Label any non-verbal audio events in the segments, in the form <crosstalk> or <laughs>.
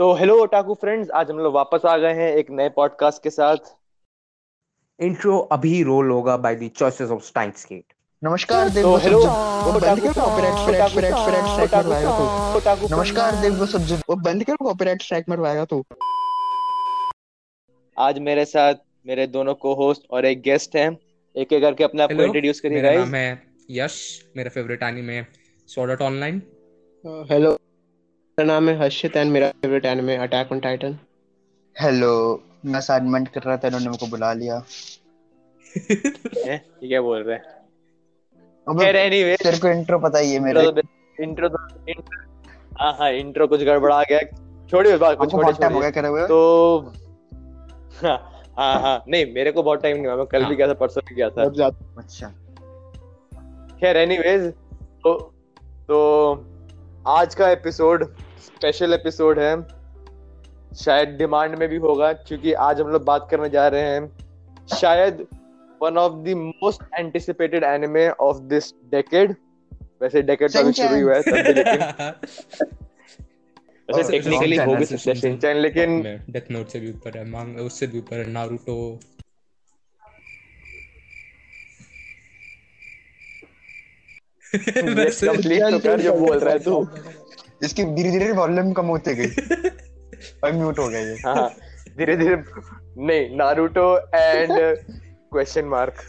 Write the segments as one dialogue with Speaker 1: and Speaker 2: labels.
Speaker 1: तो hello otaku friends आज हम लोग वापस आ गए हैं एक नए पॉडकास्ट के साथ।
Speaker 2: इंट्रो अभी रोल होगा बाय द चॉइसेस ऑफ़ स्टाइनस्केट
Speaker 3: नमस्कार देव
Speaker 1: तो हेलो
Speaker 3: बंद करो copyright strike strike strike strike मरवाएगा तो। नमस्कार देव वो सब वो बंद करो कॉपीराइट स्ट्राइक मरवाएगा तो।
Speaker 1: आज मेरे साथ मेरे दोनों को होस्ट और एक गेस्ट हैं। एक एक करके अपने आप को इंट्रोड्यूस करिए
Speaker 4: मेरा
Speaker 1: गाइस
Speaker 4: नाम है यश मेरा favourite anime sword art online
Speaker 5: hello मेरा नाम है हर्षित एंड मेरा favourite anime attack on titan
Speaker 3: hello मैं असाइनमेंट कर रहा था इन्होंने मेरे को बुला लिया।
Speaker 1: ये क्या बोल रहे हैं?
Speaker 3: अबे
Speaker 1: खैर एनीवे
Speaker 3: तेरे को इंट्रो पता ही है मेरे।
Speaker 1: तो इंट्रो तो हाँ हाँ इंट्रो कुछ गड़बड़ा गया। छोड़िए बात को
Speaker 3: आपको
Speaker 1: छोड़िए
Speaker 3: टाइम हो गया करे हुए?
Speaker 1: तो हाँ हाँ हाँ नहीं मेरे को बहुत टाइम नहीं हुआ मैं कल भी गया था परसों भी गया था।
Speaker 3: अच्छा।
Speaker 1: खैर एनीवेज तो तो आज का एपिसोड स्पेशल एपिसोड है। शायद डिमांड में भी होगा क्योंकि आज हम लोग बात करने जा रहे हैं। शायद one of the most anticipated anime of this decade वैसे डेकेड तो शुरू ही हुआ है तब लेकिन <laughs> वैसे टेक्निकली हो भी सकता है शिनचैन लेकिन
Speaker 4: डेथ नोट से भी ऊपर है मांग उससे भी ऊपर है नारुतो वैसे
Speaker 1: कंप्लीट तो कर जो बोल रहा है तू। <laughs>
Speaker 3: इसकी धीरे धीरे वॉल्यूम कम होते गई। <laughs> और म्यूट हो गया ये।
Speaker 1: हाँ धीरे धीरे नहीं Naruto and question mark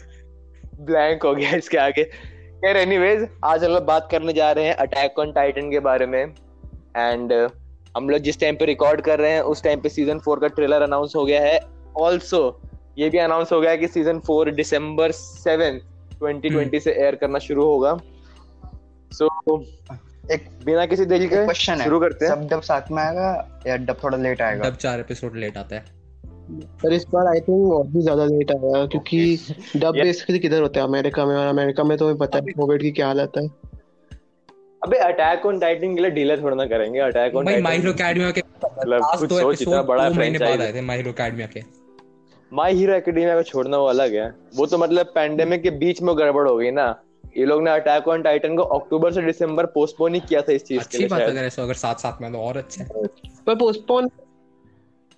Speaker 1: blank हो गया इसके आगे। खैर एनीवेज आज हम लोग बात करने जा रहे हैं अटैक ऑन टाइटन के बारे में। एंड हम लोग जिस टाइम पे रिकॉर्ड कर रहे हैं उस टाइम पे सीज़न फोर का ट्रेलर अनाउंस हो गया है। ऑल्सो ये भी अनाउंस हो गया है कि सीज़न फोर दिसंबर सेवन 2020 से एयर करना शुरू होगा। सो
Speaker 3: एक
Speaker 1: बिना किसी देरी के
Speaker 3: क्वेश्चन है।
Speaker 1: शुरू करते हैं।
Speaker 3: सब डब साथ में आएगा या डब थोड़ा लेट आएगा?
Speaker 4: डब चार एपिसोड लेट आता है।
Speaker 5: पर इस बार आई थिंक और भी ज़्यादा लेट आया क्योंकि डब बेसिकली किधर होता है? अमेरिका में और अमेरिका में तो तुम्हें पता है कोविड की क्या हालत है।
Speaker 1: अबे अटैक ऑन टाइटन के लिए डीलर थोड़ा ना करेंगे। अटैक ऑन
Speaker 4: भाई माय हीरो एकेडमिया के
Speaker 1: मतलब कुछ सोच इतना बड़ा फ्रेंचाइज
Speaker 4: आए थे माय हीरो एकेडमिया के।
Speaker 1: माय हीरो एकेडमिया को छोड़ना वो अलग है। वो तो मतलब पैंडेमिक के बीच में गड़बड़ हो गई ना। ये लोग ने अटैक ऑन टाइटन को अक्टूबर से दिसंबर पोस्टपोन ही किया था इस चीज़ के
Speaker 4: अच्छी
Speaker 1: लिए
Speaker 4: बात अगर ऐसा अगर साथ साथ में तो और अच्छा
Speaker 5: पर पोस्टपोन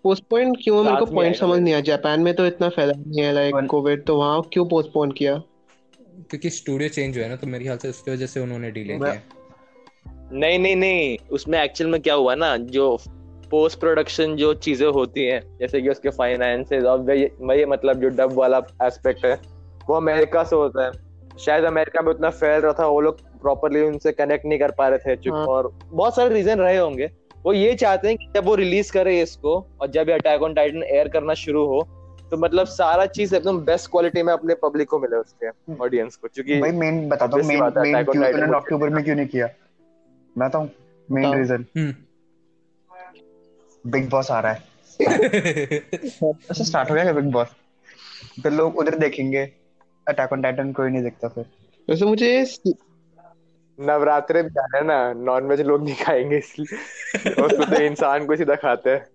Speaker 5: पोस्टपोन क्यों मेरे को पॉइंट समझ नहीं आया जापान में तो इतना फैला नहीं है लाइक कोविड तो वहाँ क्यों पोस्टपोन किया?
Speaker 4: क्योंकि स्टूडियो चेंज हुआ है ना तो मेरे ख्याल से उसकी वजह से उन्होंने डिले किया
Speaker 1: नहीं नहीं नहीं उसमें एक्चुअल में क्या हुआ ना जो पोस्ट प्रोडक्शन जो चीज़ें होती हैं जैसे कि उसके फाइनेंसेस और वही मतलब जो डब वाला एस्पेक्ट है वो अमेरिका से होता है। शायद अमेरिका में उतना फैल रहा था वो लोग प्रॉपरली उनसे कनेक्ट नहीं कर पा रहे थे
Speaker 5: हाँ।
Speaker 1: और बहुत सारे रीजन रहे होंगे। वो ये चाहते हैं कि जब वो रिलीज़ करे इसको और जब अटैक ऑन टाइटन एयर करना शुरू हो तो मतलब सारा चीज़ एकदम बेस्ट क्वालिटी में अपने पब्लिक को मिले उसके ऑडियंस को क्योंकि
Speaker 3: भाई मेन बता दो मेन मेन क्यों अक्टूबर में क्यों नहीं किया? मैं बताऊँ main reason
Speaker 4: hmm.
Speaker 3: Bigg Boss आ रहा है। <laughs> ऐसे स्टार्ट हो गया बिग बॉस तो लोग उधर देखेंगे। अटैक ऑन टाइटन कोई नहीं देखता फिर।
Speaker 5: वैसे मुझे
Speaker 1: नवरात्रे भी रहे हैं ना नॉनवेज लोग नहीं खाएँगे इसलिए। उसमें तो इंसान को सीधा खाते हैं।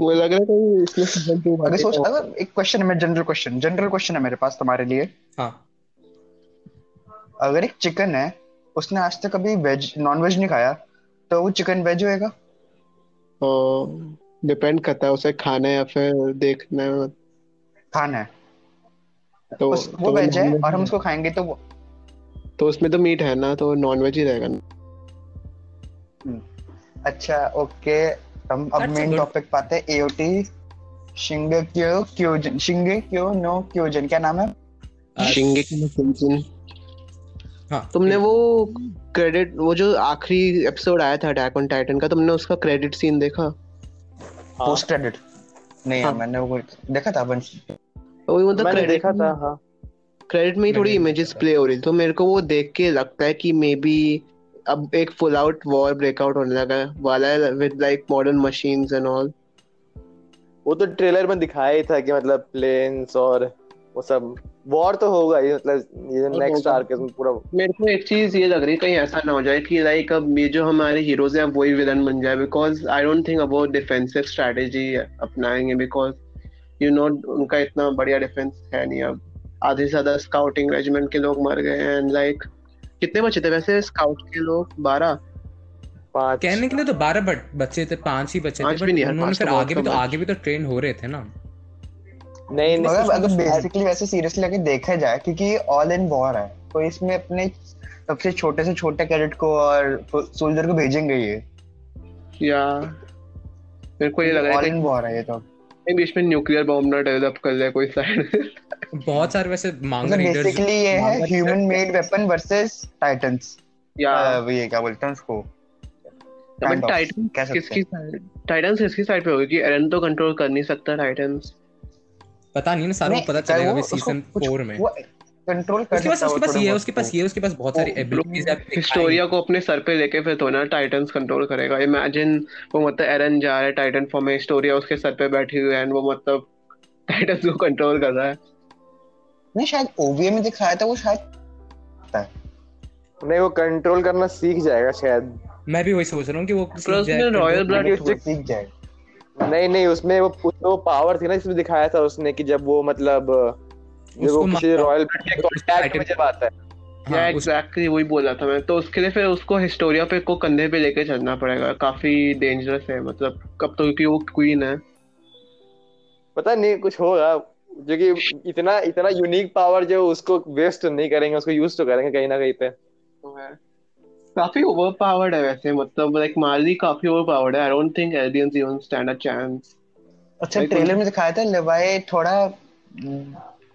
Speaker 5: वो लग रहा है कि इसमें सीज़न टू
Speaker 3: अगर सोच अगर एक क्वेश्चन है मैं जनरल क्वेश्चन जनरल क्वेश्चन है मेरे पास तुम्हारे लिए।
Speaker 4: हाँ।
Speaker 3: अगर एक चिकन है उसने आज तक कभी वेज नॉन वेज नहीं खाया तो वो चिकन वेज होएगा?
Speaker 5: डिपेंड करता है उसे खाना है या फिर देखना है।
Speaker 3: खाना है।
Speaker 5: तो
Speaker 3: उस, वो
Speaker 5: तो
Speaker 3: वेज है और हम उसको खाएँगे तो वो
Speaker 5: तो उसमें तो मीट है ना तो नॉन वेज ही रहेगा ना।
Speaker 3: अच्छा ओके। हम अब मेन टॉपिक पाते हैं एओटी शिंगेक्यो क्योजन शिंगेक्यो नो क्योजन क्या? नाम है?
Speaker 4: आज-
Speaker 5: शिंगेकी नो किंजन
Speaker 4: हाँ।
Speaker 5: तुमने वो क्रेडिट वो जो आखिरी एपिसोड आया था अटैक ऑन टाइटन का तुमने उसका क्रेडिट सीन देखा?
Speaker 3: पोस्ट क्रेडिट नहीं
Speaker 5: हाँ।
Speaker 3: मैंने वो देखा था बंश
Speaker 5: वो मतलब
Speaker 1: मैंने
Speaker 5: क्रेडिट
Speaker 1: देखा था हाँ।
Speaker 5: क्रेडिट में ही थोड़ी इमेजेस प्ले हो रही तो मेरे को वो देख के लगता है कि मे बी अब एक फुल आउट वॉर ब्रेकआउट होने लगा है वाला है with like modern machines and all
Speaker 1: वो तो ट्रेलर में दिखाया ही था कि मतलब प्लेन्स और वो सब वॉर तो होगा ही मतलब ये नेक्स्ट। आर्क है पूरा
Speaker 5: मेरे को एक चीज़ ये लग रही है कहीं ऐसा ना हो जाए कि लाइक अब ये जो हमारे हीरोज हैं वही विलन बन जाए बिकॉज़ आई डोंट थिंक अब वो डिफेंसिव स्ट्रेटेजी अपनाएँगे बिकॉज़ यू नो उनका इतना बढ़िया डिफेंस है नहीं अब। आधे से ज़्यादा स्काउटिंग रेजिमेंट के लोग मर गए एंड लाइक कितने बचे थे वैसे स्काउट के लोग? बारह?
Speaker 4: कहने के लिए तो बारह बच्चे थे पाँच ही बच्चे थे
Speaker 5: भी
Speaker 4: उन्होंने फिर
Speaker 5: तो
Speaker 4: आगे भी तो आगे भी तो ट्रेन हो रहे थे ना।
Speaker 1: नहीं नहीं
Speaker 3: मगर अगर बेसिकली वैसे सीरियसली अगर देखा जाए क्योंकि ऑल इन वॉर है तो इसमें अपने सबसे छोटे से छोटे कैडेट को और सोल्जर को भेजेंगे ये।
Speaker 5: या मेरे को ये लग रहा है ऑल
Speaker 3: इन वॉर है ये तो।
Speaker 5: कि बीच में न्यूक्लियर बॉम्ब ना डेवलप कर ले कोई साइड
Speaker 4: बहुत सारे वैसे मांगा रीडर्स
Speaker 3: बेसिकली ये है human made weapon versus titans
Speaker 5: या।
Speaker 3: ये क्या बोलते हैं उसको? कह सकते
Speaker 5: किसकी साइड टाइटंस किसकी साइड पे होगी? कि एरन तो कंट्रोल कर नहीं सकता टाइटंस
Speaker 4: पता नहीं ना सारों को पता चलेगा अभी सीज़न 4 में।
Speaker 3: वो कंट्रोल कर
Speaker 4: उसके पास
Speaker 3: है
Speaker 4: उसके पास ये है उसके पास
Speaker 3: तो।
Speaker 4: ये है उसके पास बहुत सारी एबिलिटीज है
Speaker 5: हिस्टोरिया को अपने सर पे लेके फिर तो ना टाइटन्स कंट्रोल करेगा इमेजिन वो मतलब एरन जा रहा है टाइटन फॉर्म में हिस्टोरिया उसके सर पे बैठी हुई है and वो मतलब टाइटन्स को कंट्रोल कर रहा है
Speaker 3: नहीं शायद ओवीए में दिखाया था वो शायद
Speaker 1: नहीं वो कंट्रोल करना सीख जाएगा शायद
Speaker 4: मैं भी वही सोच रहा हूँ कि वो जाए,
Speaker 5: में
Speaker 4: control
Speaker 5: royal
Speaker 4: कर
Speaker 5: blood
Speaker 4: ले।
Speaker 3: वो सीख जाएगा
Speaker 1: नहीं नहीं उसमें वो वो पावर थी ना इसमें दिखाया था उसने कि जब वो मतलब जब वो
Speaker 4: उसको
Speaker 1: किसी रॉयल कांटेक्ट में जब आता है।
Speaker 5: या
Speaker 4: हाँ,
Speaker 5: एग्जैक्टली वही बोला था मैं। तो उसके लिए फिर उसको हिस्टोरिया पे को कंधे पे लेके चलना पड़ेगा। काफ़ी डेंजरस है मतलब कब तो क्योंकि वो क्वीन है।
Speaker 1: पता नहीं कुछ होगा जो कि इतना इतना यूनिक पावर जो उसको वेस्ट नहीं करेंगे उसको यूज़ तो करेंगे कहीं ना कहीं पे।
Speaker 5: काफ़ी ओवर पावर्ड है वैसे मतलब लाइक मार्ली काफ़ी ओवर पावर्ड है I don't think aliens even stand a chance
Speaker 3: अच्छा ट्रेलर में दिखाया था लेवाई थोड़ा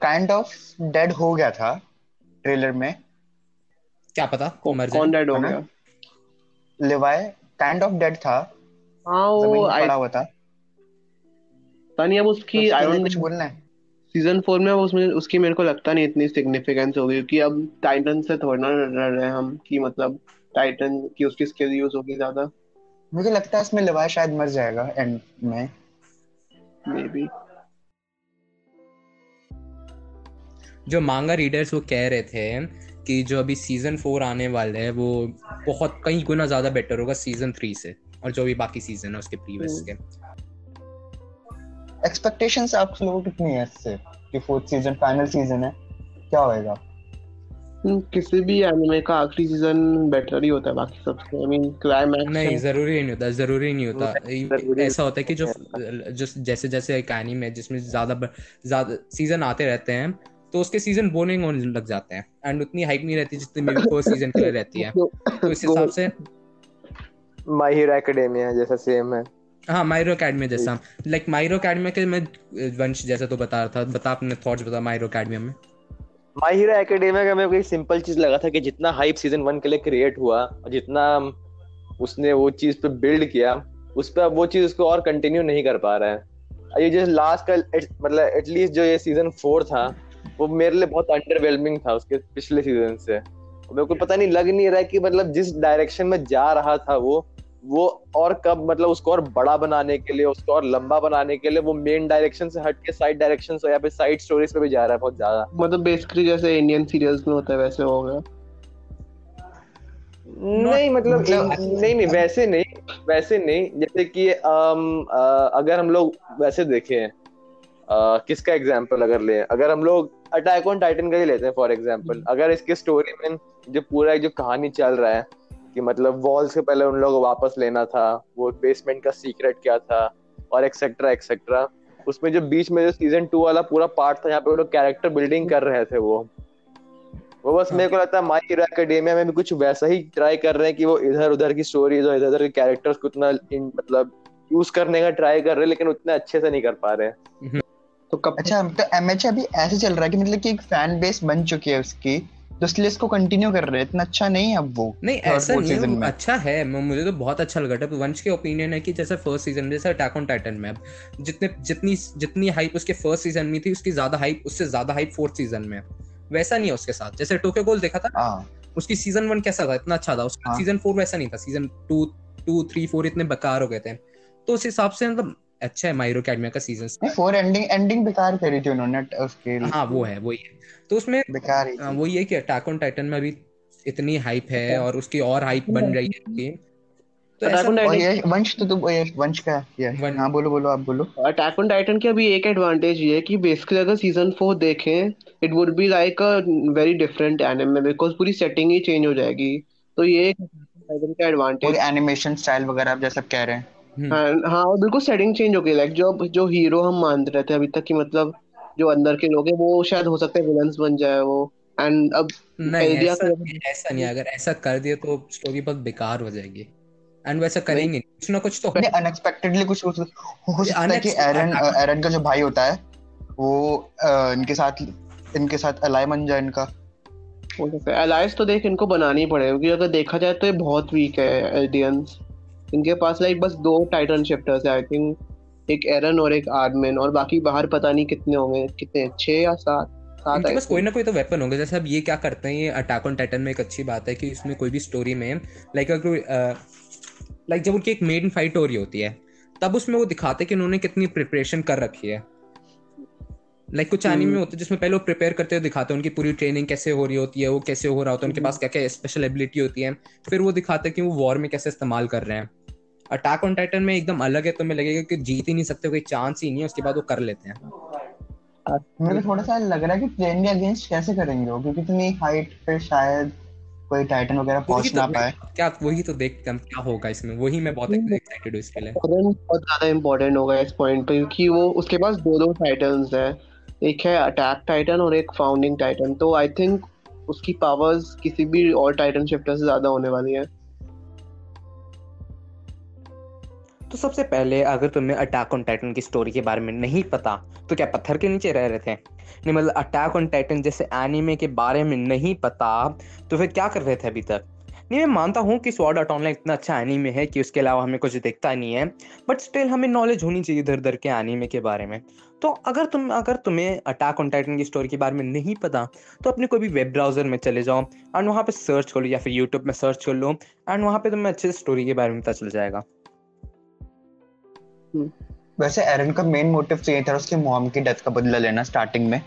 Speaker 3: काइंड ऑफ़ डेड हो गया था ट्रेलर में।
Speaker 4: क्या पता? को मर
Speaker 5: कौन डेड हो गया?
Speaker 3: लेवाई काइंड ऑफ़ डेड था।
Speaker 5: हाँ वो
Speaker 3: पड़ा हुआ था।
Speaker 5: पता नहीं अब उसकी आई डोंट
Speaker 3: कुछ बोलना है।
Speaker 5: सीज़न फोर में उसमें उसकी मेरे को लगता नहीं इतनी सिग्निफिकेंस होगी क्योंकि अब टाइटन से थोड़ा ना डर रहे हैं हम कि मतलब टाइटन की उसकी स्किल यूज़ होगी ज़्यादा।
Speaker 3: मुझे लगता है इसमें लेवाई शायद मर जाएगा एंड में।
Speaker 5: मे बी
Speaker 4: जो मांगा रीडर्स वो कह रहे थे कि जो अभी सीज़न फोर आने वाले हैं वो बहुत कई गुना ज़्यादा बेटर होगा सीज़न थ्री से और जो भी बाकी सीज़न है उसके प्रीवियस के।
Speaker 3: एक्सपेक्टेशंस आप लोगों की कितनी है इससे कि फोर्थ सीज़न फाइनल सीज़न है? क्या होएगा?
Speaker 5: हम्म, किसी भी एनिमे का आखिरी सीज़न बेटर ही होता है बाकी सबसे। आई मीन क्लाइमैक्स
Speaker 4: नहीं ज़रूरी नहीं होता ज़रूरी नहीं होता।
Speaker 1: ज़रूरी
Speaker 4: ऐसा होता है कि जो जो जैसे जैसे एक एनीमे है जिसमें ज़्यादा ज़्यादा सीज़न आते रहते हैं तो उसके सीज़न बोरिंग होने लग जाते हैं। एंड उतनी हाइप नहीं रहती जितनी मेरी फ़र्स्ट सीज़न के लिए रहती है। <laughs> तो इस हिसाब से
Speaker 1: माय हीरो एकेडेमिया जैसा सेम है।
Speaker 4: हाँ माइरो अकेडमी जैसा। लाइक माइरो अकेडमी के मैं वंश जैसा तो बता रहा था। बता अपने थॉट्स बता माइरो अकेडमी में।
Speaker 1: माय हीरो एकेडेमिया का मेरे को एक सिंपल चीज़ लगा था कि जितना हाइप सीज़न वन के लिए क्रिएट हुआ और जितना उसने वो चीज़ पे बिल्ड किया उस पर अब वो चीज़ उसको और कंटिन्यू नहीं कर पा रहा है। ये जो लास्ट का मतलब एटलीस्ट जो ये सीज़न फोर था वो मेरे लिए बहुत अंडरवेलमिंग था उसके पिछले सीज़न से। मेरे को पता नहीं लग नहीं रहा है कि मतलब जिस डायरेक्शन में जा रहा था वो वो और कब मतलब उसको और बड़ा बनाने के लिए उसको और लंबा बनाने के लिए वो मेन डायरेक्शन से हट के साइड डायरेक्शन से या फिर साइड स्टोरीज पे भी जा रहा है बहुत ज़्यादा।
Speaker 5: मतलब बेसिकली जैसे इंडियन सीरियल्स में होता है वैसे हो गया।
Speaker 1: नहीं मतलब
Speaker 3: मतलब-
Speaker 1: नहीं नहीं वैसे नहीं वैसे नहीं। जैसे कि अ, अगर हम लोग वैसे देखें किसका एग्जांपल अगर ले? अगर हम लोग अटैक ऑन टाइटन का ही लेते हैं फॉर एग्ज़ाम्पल अगर इसके स्टोरी में जो पूरा जो कहानी चल रहा है कि मतलब वॉल्स से पहले उन लोग को वापस लेना था वो बेसमेंट का सीक्रेट क्या था और एक्सेट्रा एक्सेट्रा उसमें जो बीच में जो सीज़न टू वाला पूरा पार्ट था यहाँ पे वो लोग कैरेक्टर बिल्डिंग कर रहे थे वो. वो बस मेरे को लगता है माई हीरो एकेडेमिया में भी कुछ वैसा ही ट्राई कर रहे हैं कि वो इधर उधर की स्टोरीज और इधर उधर के कैरेक्टर्स को उतना मतलब यूज़ करने का ट्राई कर रहे हैं लेकिन उतने अच्छे से नहीं कर पा रहे हैं.
Speaker 5: तो कब
Speaker 3: अच्छा तो एमएच अभी ऐसे चल रहा है कि मतलब कि एक फ़ैन बेस बन चुकी है उसकी तो इसलिए इसको कंटिन्यू कर रहे हैं। इतना अच्छा नहीं है अब वो
Speaker 4: नहीं ऐसा नहीं है
Speaker 3: में।
Speaker 4: अच्छा है मुझे तो बहुत अच्छा लगा। था वंश के ओपिनियन है कि जैसे फ़र्स्ट सीज़न में जैसे अटैक ऑन टाइटन में अब जितने जितनी जितनी हाइप उसके फ़र्स्ट सीज़न में थी उसकी ज़्यादा हाइप उससे ज़्यादा हाइप फोर्थ सीज़न में वैसा नहीं है उसके साथ। जैसे टोक्यो गोल देखा था?
Speaker 3: हाँ।
Speaker 4: उसकी सीज़न वन कैसा था? इतना अच्छा था। उसका
Speaker 3: हाँ।
Speaker 4: सीज़न फोर वैसा नहीं था। Season two two three four इतने बेकार हो गए थे। तो उस हिसाब से मतलब अच्छा है माइरो अकेडमी का सीज़न
Speaker 3: नहीं फोर एंडिंग एंडिंग बेकार करी थी उन्होंने उसके
Speaker 4: हाँ वो है वही है तो उसमें
Speaker 3: बेकार ही
Speaker 4: हाँ। वही है कि अटैक ऑन टाइटन में अभी इतनी हाइप है और उसकी और हाइप बन रही है कि तो
Speaker 3: ये वंश तो तुम वंश का ये हाँ बोलो बोलो आप बोलो।
Speaker 5: अटैक ऑन टाइटन की अभी एक एडवांटेज ये है कि बेसिकली अगर सीज़न फोर देखें it would be like a very different anime because पूरी सेटिंग ही चेंज हो जाएगी। तो ये टाइटन का एडवांटेज
Speaker 3: पूरी एनिमेशन स्टाइल वगैरह आप जैसा कह रहे हैं।
Speaker 4: हम्म,
Speaker 5: हाँ हाँ, और बिल्कुल सेटिंग चेंज हो गई लाइक जो जो हीरो हम मानते रहते हैं अभी तक कि मतलब जो अंदर के लोग हैं वो शायद हो सकता है विलन्स बन जाए वो। एंड अब
Speaker 4: नहीं ऐसा ऐसा नहीं अगर ऐसा कर दिया तो स्टोरी बहुत बेकार हो जाएगी। एंड वैसा करेंगे नहीं कुछ ना कुछ तो
Speaker 3: नहीं अनएक्सपेक्टेडली कुछ हो, हो सकता है कि एरन एरन का जो भाई होता है वो इनके साथ इनके साथ अलाय बन जाए इनका।
Speaker 5: हो सकता है। अलायंस तो देख इनको बनानी ही पड़ेगी क्योंकि अगर देखा जाए तो ये बहुत वीक है एल्डियंस इनके पास लाइक बस दो टाइटन शिफ्टर्स है आई थिंक एक एरन और एक आर्मिन और बाकी बाहर पता नहीं कितने होंगे कितने छह या सात? सात
Speaker 4: इनके पास कोई ना कोई तो वेपन होंगे जैसे अब ये क्या करते हैं ये अटैक ऑन टाइटन में एक अच्छी बात है कि इसमें कोई भी स्टोरी में लाइक अगर लाइक जब उनकी एक मेन फाइट हो रही होती है तब उसमें वो दिखाते हैं कि उन्होंने कितनी प्रिपरेशन कर रखी है। लाइक कुछ एनीमे
Speaker 5: हम्म।
Speaker 4: होते हैं जिसमें पहले वो प्रिपेयर करते हुए दिखाते हैं उनकी पूरी ट्रेनिंग कैसे हो रही होती है वो कैसे हो रहा होता है उनके पास क्या क्या स्पेशल एबिलिटी होती है फिर वो दिखाते हैं कि वो वॉर में कैसे इस्तेमाल कर रहे हैं। अटैक ऑन टाइटन में एकदम अलग है तो हमें लगेगा कि जीत ही नहीं सकते कोई चांस ही नहीं है उसके बाद वो कर लेते हैं।
Speaker 3: को थोड़ा सा लग रहा है कि प्लेन के अगेंस्ट कैसे करेंगे वो? क्योंकि इतनी हाइट पे शायद कोई टाइटन वगैरह पहुँच
Speaker 4: तो
Speaker 3: ना पाए।
Speaker 4: क्या वही तो देखते हैं हम क्या होगा इसमें? वही मैं बहुत
Speaker 5: हम्म।
Speaker 4: एक्साइटेड हूँ इसके लिए।
Speaker 5: बहुत ज़्यादा इंपॉर्टेंट होगा इस पॉइंट पे क्योंकि वो उसके पास दो दो टाइटन्स है। एक है अटैक टाइटन और एक फाउंडिंग टाइटन तो आई थिंक उसकी पावर्स किसी भी और टाइटन शिफ्टर से ज़्यादा होने वाली है।
Speaker 2: तो सबसे पहले अगर तुम्हें अटैक ऑन टाइटन की स्टोरी के बारे में नहीं पता तो क्या पत्थर के नीचे रह रहे थे? नहीं मतलब अटैक ऑन टाइटन जैसे एनीमे के बारे में नहीं पता तो फिर क्या कर रहे थे अभी तक? नहीं, मैं मानता हूँ कि स्वॉर्ड आर्ट ऑनलाइन इतना अच्छा एनीमे है कि उसके अलावा हमें कुछ दिखता नहीं है बट स्टिल हमें नॉलेज होनी चाहिए इधर उधर के एनीमे के बारे में। तो अगर तुम, अगर तुम्हें अटैक ऑन टाइटन की स्टोरी के बारे में नहीं पता तो अपने कोई भी वेब ब्राउज़र में चले जाओ एंड वहाँ पर सर्च कर लो या फिर यूट्यूब में सर्च कर लो एंड वहाँ पर तुम्हें अच्छे से स्टोरी के बारे में पता चल जाएगा।
Speaker 3: वैसे एरन का मेन मोटिव तो ये था उसकी मॉम की डेथ का बदला लेना स्टार्टिंग में।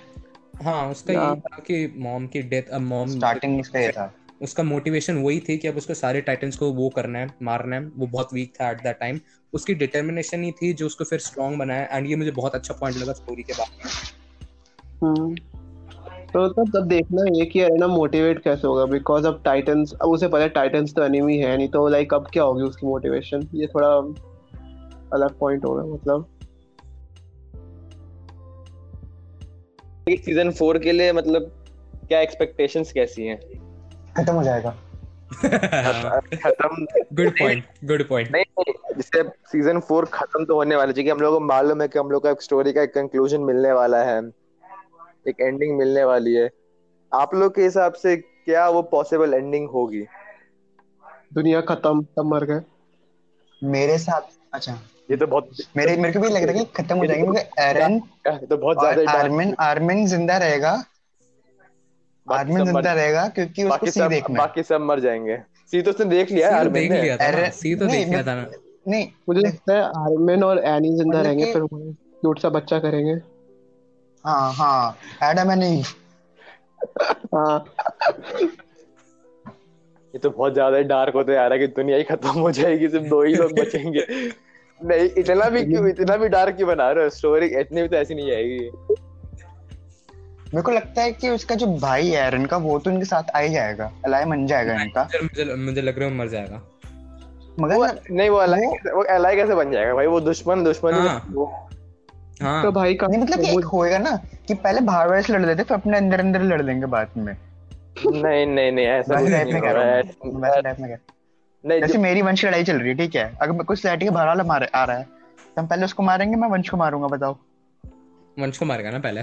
Speaker 4: हाँ उसका। ये था कि मॉम की डेथ अब मॉम
Speaker 3: स्टार्टिंग इसका ये था।
Speaker 4: उसका मोटिवेशन वही थी कि अब उसको सारे टाइटन्स को वो करना है मारना है। वो बहुत वीक था एट दैट टाइम उसकी डिटर्मिनेशन ही थी जो उसको फिर स्ट्रॉन्ग बनाया। एंड ये मुझे बहुत अच्छा पॉइंट लगा स्टोरी के बाद
Speaker 5: हम्म। तो तब तब देखना है कि एरेना मोटिवेट कैसे होगा? बिकॉज़ अब टाइटन्स अब उसे पता है टाइटन्स तो एनिमी है नहीं तो लाइक अब क्या होगी उसकी मोटिवेशन ये थोड़ा अलग पॉइंट होगा मतलब।
Speaker 1: सीज़न फोर के लिए मतलब क्या एक्सपेक्टेशंस कैसी हैं?
Speaker 3: खत्म हो जाएगा।
Speaker 1: खत्म
Speaker 4: गुड पॉइंट गुड पॉइंट
Speaker 1: नहीं जैसे सीज़न फोर खत्म तो होने वाला है क्योंकि हम लोगों को मालूम है कि हम लोग का एक स्टोरी का एक कंक्लूजन मिलने वाला है। एक एंडिंग मिलने वाली है। आप लोग के हिसाब से क्या वो पॉसिबल एंडिंग होगी?
Speaker 5: दुनिया खत्म सब मर गए।
Speaker 3: मेरे साथ अच्छा।
Speaker 1: ये तो बहुत
Speaker 3: मेरे मेरे को भी लग रहा है कि खत्म हो जाएँगे क्योंकि एरन
Speaker 1: तो बहुत ज़्यादा
Speaker 3: आर्मिन आर्मिन ज़िंदा रहेगा। आर्मिन
Speaker 1: सब
Speaker 3: ज़िंदा
Speaker 1: मर-
Speaker 3: रहेगा क्योंकि उसको सी देखना
Speaker 1: बाकी सब मर जाएँगे। सी तो उसने देख लिया है
Speaker 4: तो
Speaker 1: आर्मिन ने।
Speaker 4: था ना।
Speaker 3: अरे,
Speaker 4: सी तो देख लिया था ना।
Speaker 3: नहीं।
Speaker 5: मुझे लगता है आर्मिन और एनी ज़िंदा
Speaker 3: मतलब
Speaker 5: रहेंगे फिर क्यूट सा बच्चा करेंगे।
Speaker 3: हाँ हाँ। एडम एंड ईव
Speaker 5: हाँ।
Speaker 1: ये तो बहुत ज़्यादा डार्क होते आ रहा है कि दुनिया ही खत्म हो जाएगी सिर्फ़ दो ही लोग बचेंगे। <laughs> नहीं इतना भी क्यों इतना भी डार्क क्यों बना रहे हो? स्टोरी इतनी भी तो ऐसी नहीं जाएगी
Speaker 3: मेरे को लगता है कि उसका जो भाई है एरन का वो तो इनके साथ आ ही जाएगा। अलाय मन जाएगा इनका।
Speaker 4: मुझे मुझे लग रहा है वो मर जाएगा।
Speaker 3: मगर
Speaker 1: वो नहीं वो अलाई वो अलाई कैसे बन जाएगा भाई? वो दुश्मन दुश्मन ही
Speaker 4: हाँ।
Speaker 1: वो
Speaker 4: हाँ।
Speaker 5: तो भाई का
Speaker 3: नहीं मतलब कि एक होएगा ना कि पहले बाहर वाले से लड़ लेते फिर अपने अंदर अंदर लड़ लेंगे बाद में।
Speaker 1: नहीं नहीं नहीं ऐसा
Speaker 3: वैसे
Speaker 1: कुछ
Speaker 3: टाइप
Speaker 1: नहीं
Speaker 3: में कह रहा हूँ। मैं।
Speaker 1: नहीं
Speaker 3: जैसे मेरी वंश की लड़ाई चल रही है ठीक है। अगर कोई सोसाइटी का बाहर वाला मार आ रहा है तो हम पहले उसको मारेंगे मैं वंश को मारूँगा बताओ।
Speaker 4: वंश को मारेगा ना पहले?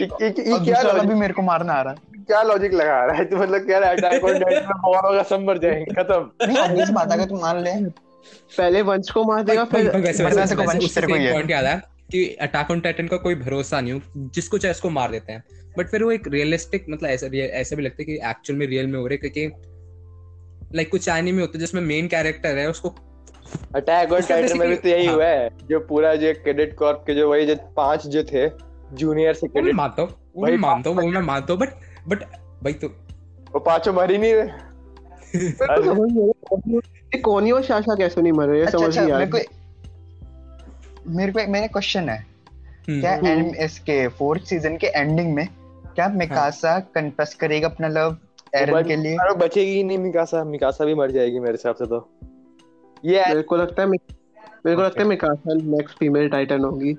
Speaker 1: ये- ये- ये क्या
Speaker 3: दूसरा वाला
Speaker 1: लॉजिक
Speaker 3: भी मेरे को मारना आ रहा है।
Speaker 1: क्या लॉजिक लगा रहा है? तो मतलब क्या अटैक ऑन टाइटन में बहुत होगा सब मर जाएँगे खत्म।
Speaker 3: नहीं ऑब्वियस बात है अगर तुम मान ले।
Speaker 5: पहले वंश को मार देगा फिर
Speaker 4: वैसे वैसे
Speaker 3: को वंश
Speaker 4: उससे
Speaker 3: तेरे को ही है।
Speaker 4: पॉइंट याद है। कि अटैक ऑन टाइटन का कोई भरोसा नहीं हो जिसको चाहे उसको मार देते हैं। बट फिर वो एक रियलिस्टिक मतलब ऐसा ऐसा भी लगता है कि एक्चुअल में रियल में हो रहे क्योंकि लाइक कुछ एनिमे में होते हैं जिसमें मेन कैरेक्टर है उसको
Speaker 1: अटैक ऑन टाइटन में भी तो यही
Speaker 4: basically-
Speaker 1: हुआ है जो पूरा जो कैडेट कॉर्प के जो वही जो पाँच जो थे जूनियर से
Speaker 4: वो
Speaker 1: कैडेट
Speaker 4: मानता हूँ वो
Speaker 1: भाई
Speaker 4: मैं मानता हूँ वो मैं मानता हूँ बट बट भाई तो
Speaker 1: वो पाँचों मर ही नहीं रहे
Speaker 5: तो रहा, कोनी और शाशा कैसे नहीं मर रहे
Speaker 3: अच्छा
Speaker 5: समझ
Speaker 3: अच्छा
Speaker 5: नहीं आ रहा।
Speaker 3: मेरे को मेरा क्वेश्चन है।
Speaker 4: हम्म,
Speaker 3: क्या
Speaker 5: हम्म।
Speaker 3: एंड इसके फोर्थ सीज़न के एंडिंग में क्या मिकासा कन्फेस करेगा अपना लव एरन के लिए?
Speaker 1: अरे बचेगी ही नहीं मिकासा। मिकासा भी मर जाएगी मेरे हिसाब से तो। ये
Speaker 5: मेरे को लगता है मेरे को लगता है मिकासा नेक्स्ट फीमेल टाइटन होगी।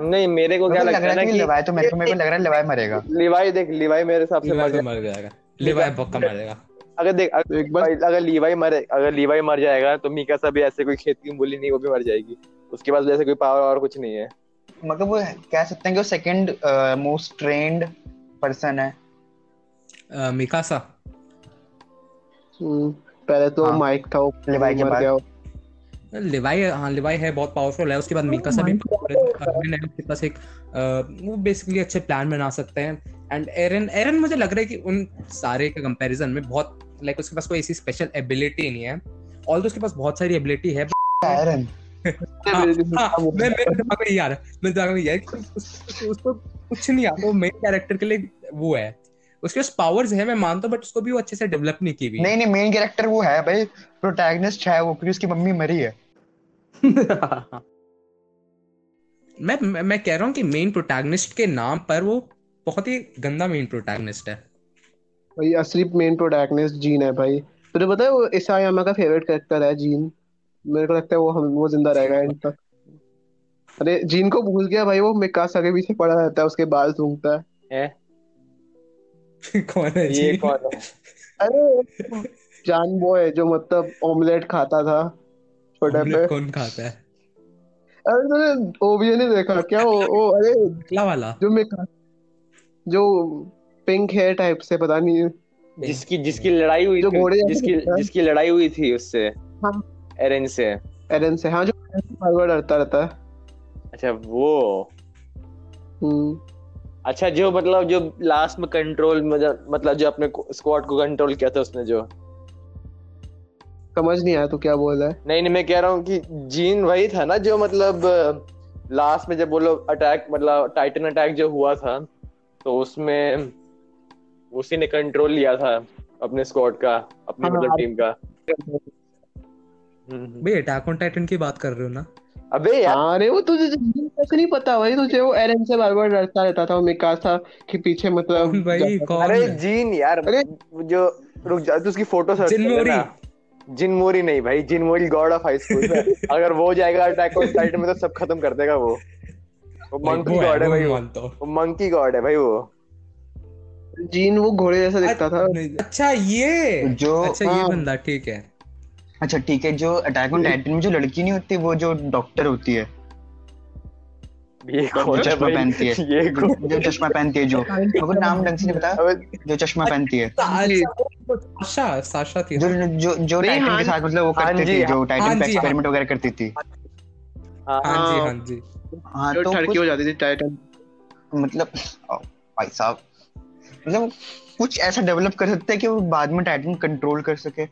Speaker 1: नहीं मेरे को क्या लगता
Speaker 3: लग
Speaker 1: है
Speaker 3: रहा
Speaker 1: ना
Speaker 3: है कि
Speaker 1: कि
Speaker 3: लिवाई तो मेरे को मेरे को लग रहा है लिवाई मरेगा।
Speaker 1: लिवाई देख लिवाई मेरे हिसाब से मर
Speaker 4: लिवाई तो मर जाएगा। लिवाई पक्का मरेगा।
Speaker 1: अगर देख अगर,
Speaker 5: एक बार
Speaker 1: अगर लीवाई मरे अगर लीवाई मर जाएगा तो मिकासा भी ऐसे कोई खेत की मूली नहीं वो भी मर जाएगी। उसके पास जैसे कोई पावर और कुछ नहीं है।
Speaker 3: मतलब वो कह सकते हैं कि वो सेकंड मोस्ट ट्रेंड पर्सन है।
Speaker 4: मिकासा
Speaker 5: हम्म, पहले तो
Speaker 3: हाँ।
Speaker 5: माइक था वो
Speaker 3: लिवाई के बाद।
Speaker 4: लिवाई हाँ लिवाई है बहुत पावरफुल है उसके बाद मिकासा भी powerful है उसके पास एक वो बेसिकली अच्छे प्लान बना सकते हैं। एंड एरन एरन मुझे लग रहा है कि उन सारे के कंपैरिजन में बहुत लाइक उसके पास कोई ऐसी स्पेशल एबिलिटी नहीं है। ऑल उसके पास बहुत सारी एबिलिटी है
Speaker 3: एरन
Speaker 4: हाँ, हाँ, मैं मेरे दिमाग में ये आ रहा है मेरे दिमाग में ये है उसको कुछ नहीं आता वो मेन कैरेक्टर के लिए वो है। उसके पास पावर्स है मैं मानता हूँ बट उसको भी वो अच्छे से डेवलप नहीं की हुई।
Speaker 3: नहीं नहीं मेन कैरेक्टर वो है भाई प्रोटैगनिस्ट है वो क्योंकि उसकी मम्मी मरी है। <laughs>
Speaker 4: मैं मैं मैं कह रहा हूँ कि मेन प्रोटैगनिस्ट के नाम पर वो बहुत ही गंदा मेन प्रोटैगनिस्ट है।
Speaker 5: भाई असली मेन प्रोटैगनिस्ट जीन है भाई। तुझे पता है वो इसायामा का फेवरेट कैरेक्टर है जीन मेरे को लगता है वो हम वो ज़िंदा रहेगा एंड तक अरे जीन को भूल गया भाई वो मिकासा के पीछे पड़ा रहता है उसके बाल सूंघता है।
Speaker 1: है <laughs>
Speaker 4: कौन है
Speaker 1: ये कौन है?
Speaker 5: अरे जान बॉय जो मतलब ऑमलेट खाता था छोटे पे।
Speaker 4: ऑमलेट कौन खाता है?
Speaker 5: अरे तूने ओवीए नहीं देखा क्या? वो वो अरे
Speaker 4: टकला वाला।
Speaker 5: जो मिका जो पिंक हेयर टाइप से पता नहीं।
Speaker 1: जिसकी जिसकी लड़ाई हुई
Speaker 5: जो
Speaker 1: थी
Speaker 5: घोड़े
Speaker 1: जिसकी जिसकी लड़ाई हुई थी उससे।
Speaker 5: हाँ।
Speaker 1: एरन से
Speaker 5: एरन से हाँ जो बार बार डरता रहता है।
Speaker 1: अच्छा वो।
Speaker 5: हम्म।
Speaker 1: अच्छा जो मतलब जो लास्ट में कंट्रोल मतलब जो अपने स्क्वाड को कंट्रोल किया था उसने जो।
Speaker 5: समझ नहीं आया तू क्या बोल रहा है?
Speaker 1: नहीं नहीं मैं कह रहा हूँ कि जीन वही था ना जो मतलब लास्ट में जब वो लोग अटैक मतलब टाइटन अटैक जो हुआ था तो उसमें उसी ने कंट्रोल लिया था अपने स्क्वाड का अपनी
Speaker 5: हाँ,
Speaker 1: मतलब टीम का। हम्म,
Speaker 4: भाई अटैक ऑन टाइटन की बात कर रहे हो ना?
Speaker 1: अबे यार।
Speaker 5: हाँ अरे वो तुझे जीन कैसे नहीं पता भाई तुझे वो एरन से बार बार डरता रहता था वो मिकासा के पीछे मतलब <laughs>
Speaker 4: भाई कौन
Speaker 1: अरे जीन यार
Speaker 5: अरे-
Speaker 1: जो रुक जा तू उसकी फ़ोटो सर्च
Speaker 4: जिनमोरी।
Speaker 1: जिनमोरी नहीं भाई Jin Mori god of high school <laughs> अगर वो जाएगा अटैक ऑन टाइटन में तो सब खत्म कर देगा वो। वो मंकी गॉड है भाई
Speaker 4: हूँ
Speaker 1: वो मंकी गॉड है भाई वो।
Speaker 5: जीन वो घोड़े जैसा दिखता था।
Speaker 4: अच्छा ये।
Speaker 3: जो
Speaker 4: अच्छा ये
Speaker 5: हाँ।
Speaker 4: बंदा ठीक है।
Speaker 3: अच्छा ठीक है जो अटैक ऑन टाइटन में जो लड़की नहीं होती वो जो डॉक्टर होती है।
Speaker 1: ये कौन
Speaker 3: चश्मा पहनती है।
Speaker 1: ये
Speaker 3: जो चश्मा पहनती है जो। मेरे को नाम ढंग से नहीं पता जो चश्मा पहनती है।
Speaker 4: अच्छा, साशा साशा थी
Speaker 3: जो जो जो टाइटन
Speaker 5: हाँ
Speaker 3: के साथ मतलब वो
Speaker 1: हाँ
Speaker 3: करती थी जो
Speaker 4: हाँ
Speaker 3: टाइटन पे एक्सपेरिमेंट वगैरह करती थी।
Speaker 1: हाँ
Speaker 4: हाँ जी
Speaker 5: हाँ।
Speaker 4: हाँ जी
Speaker 3: हाँ तो
Speaker 5: ठड़की हो जाती थी टाइटन
Speaker 3: मतलब भाई साहब। मतलब कुछ ऐसा डेवलप कर सकते हैं कि वो बाद में टाइटन कंट्रोल कर सके?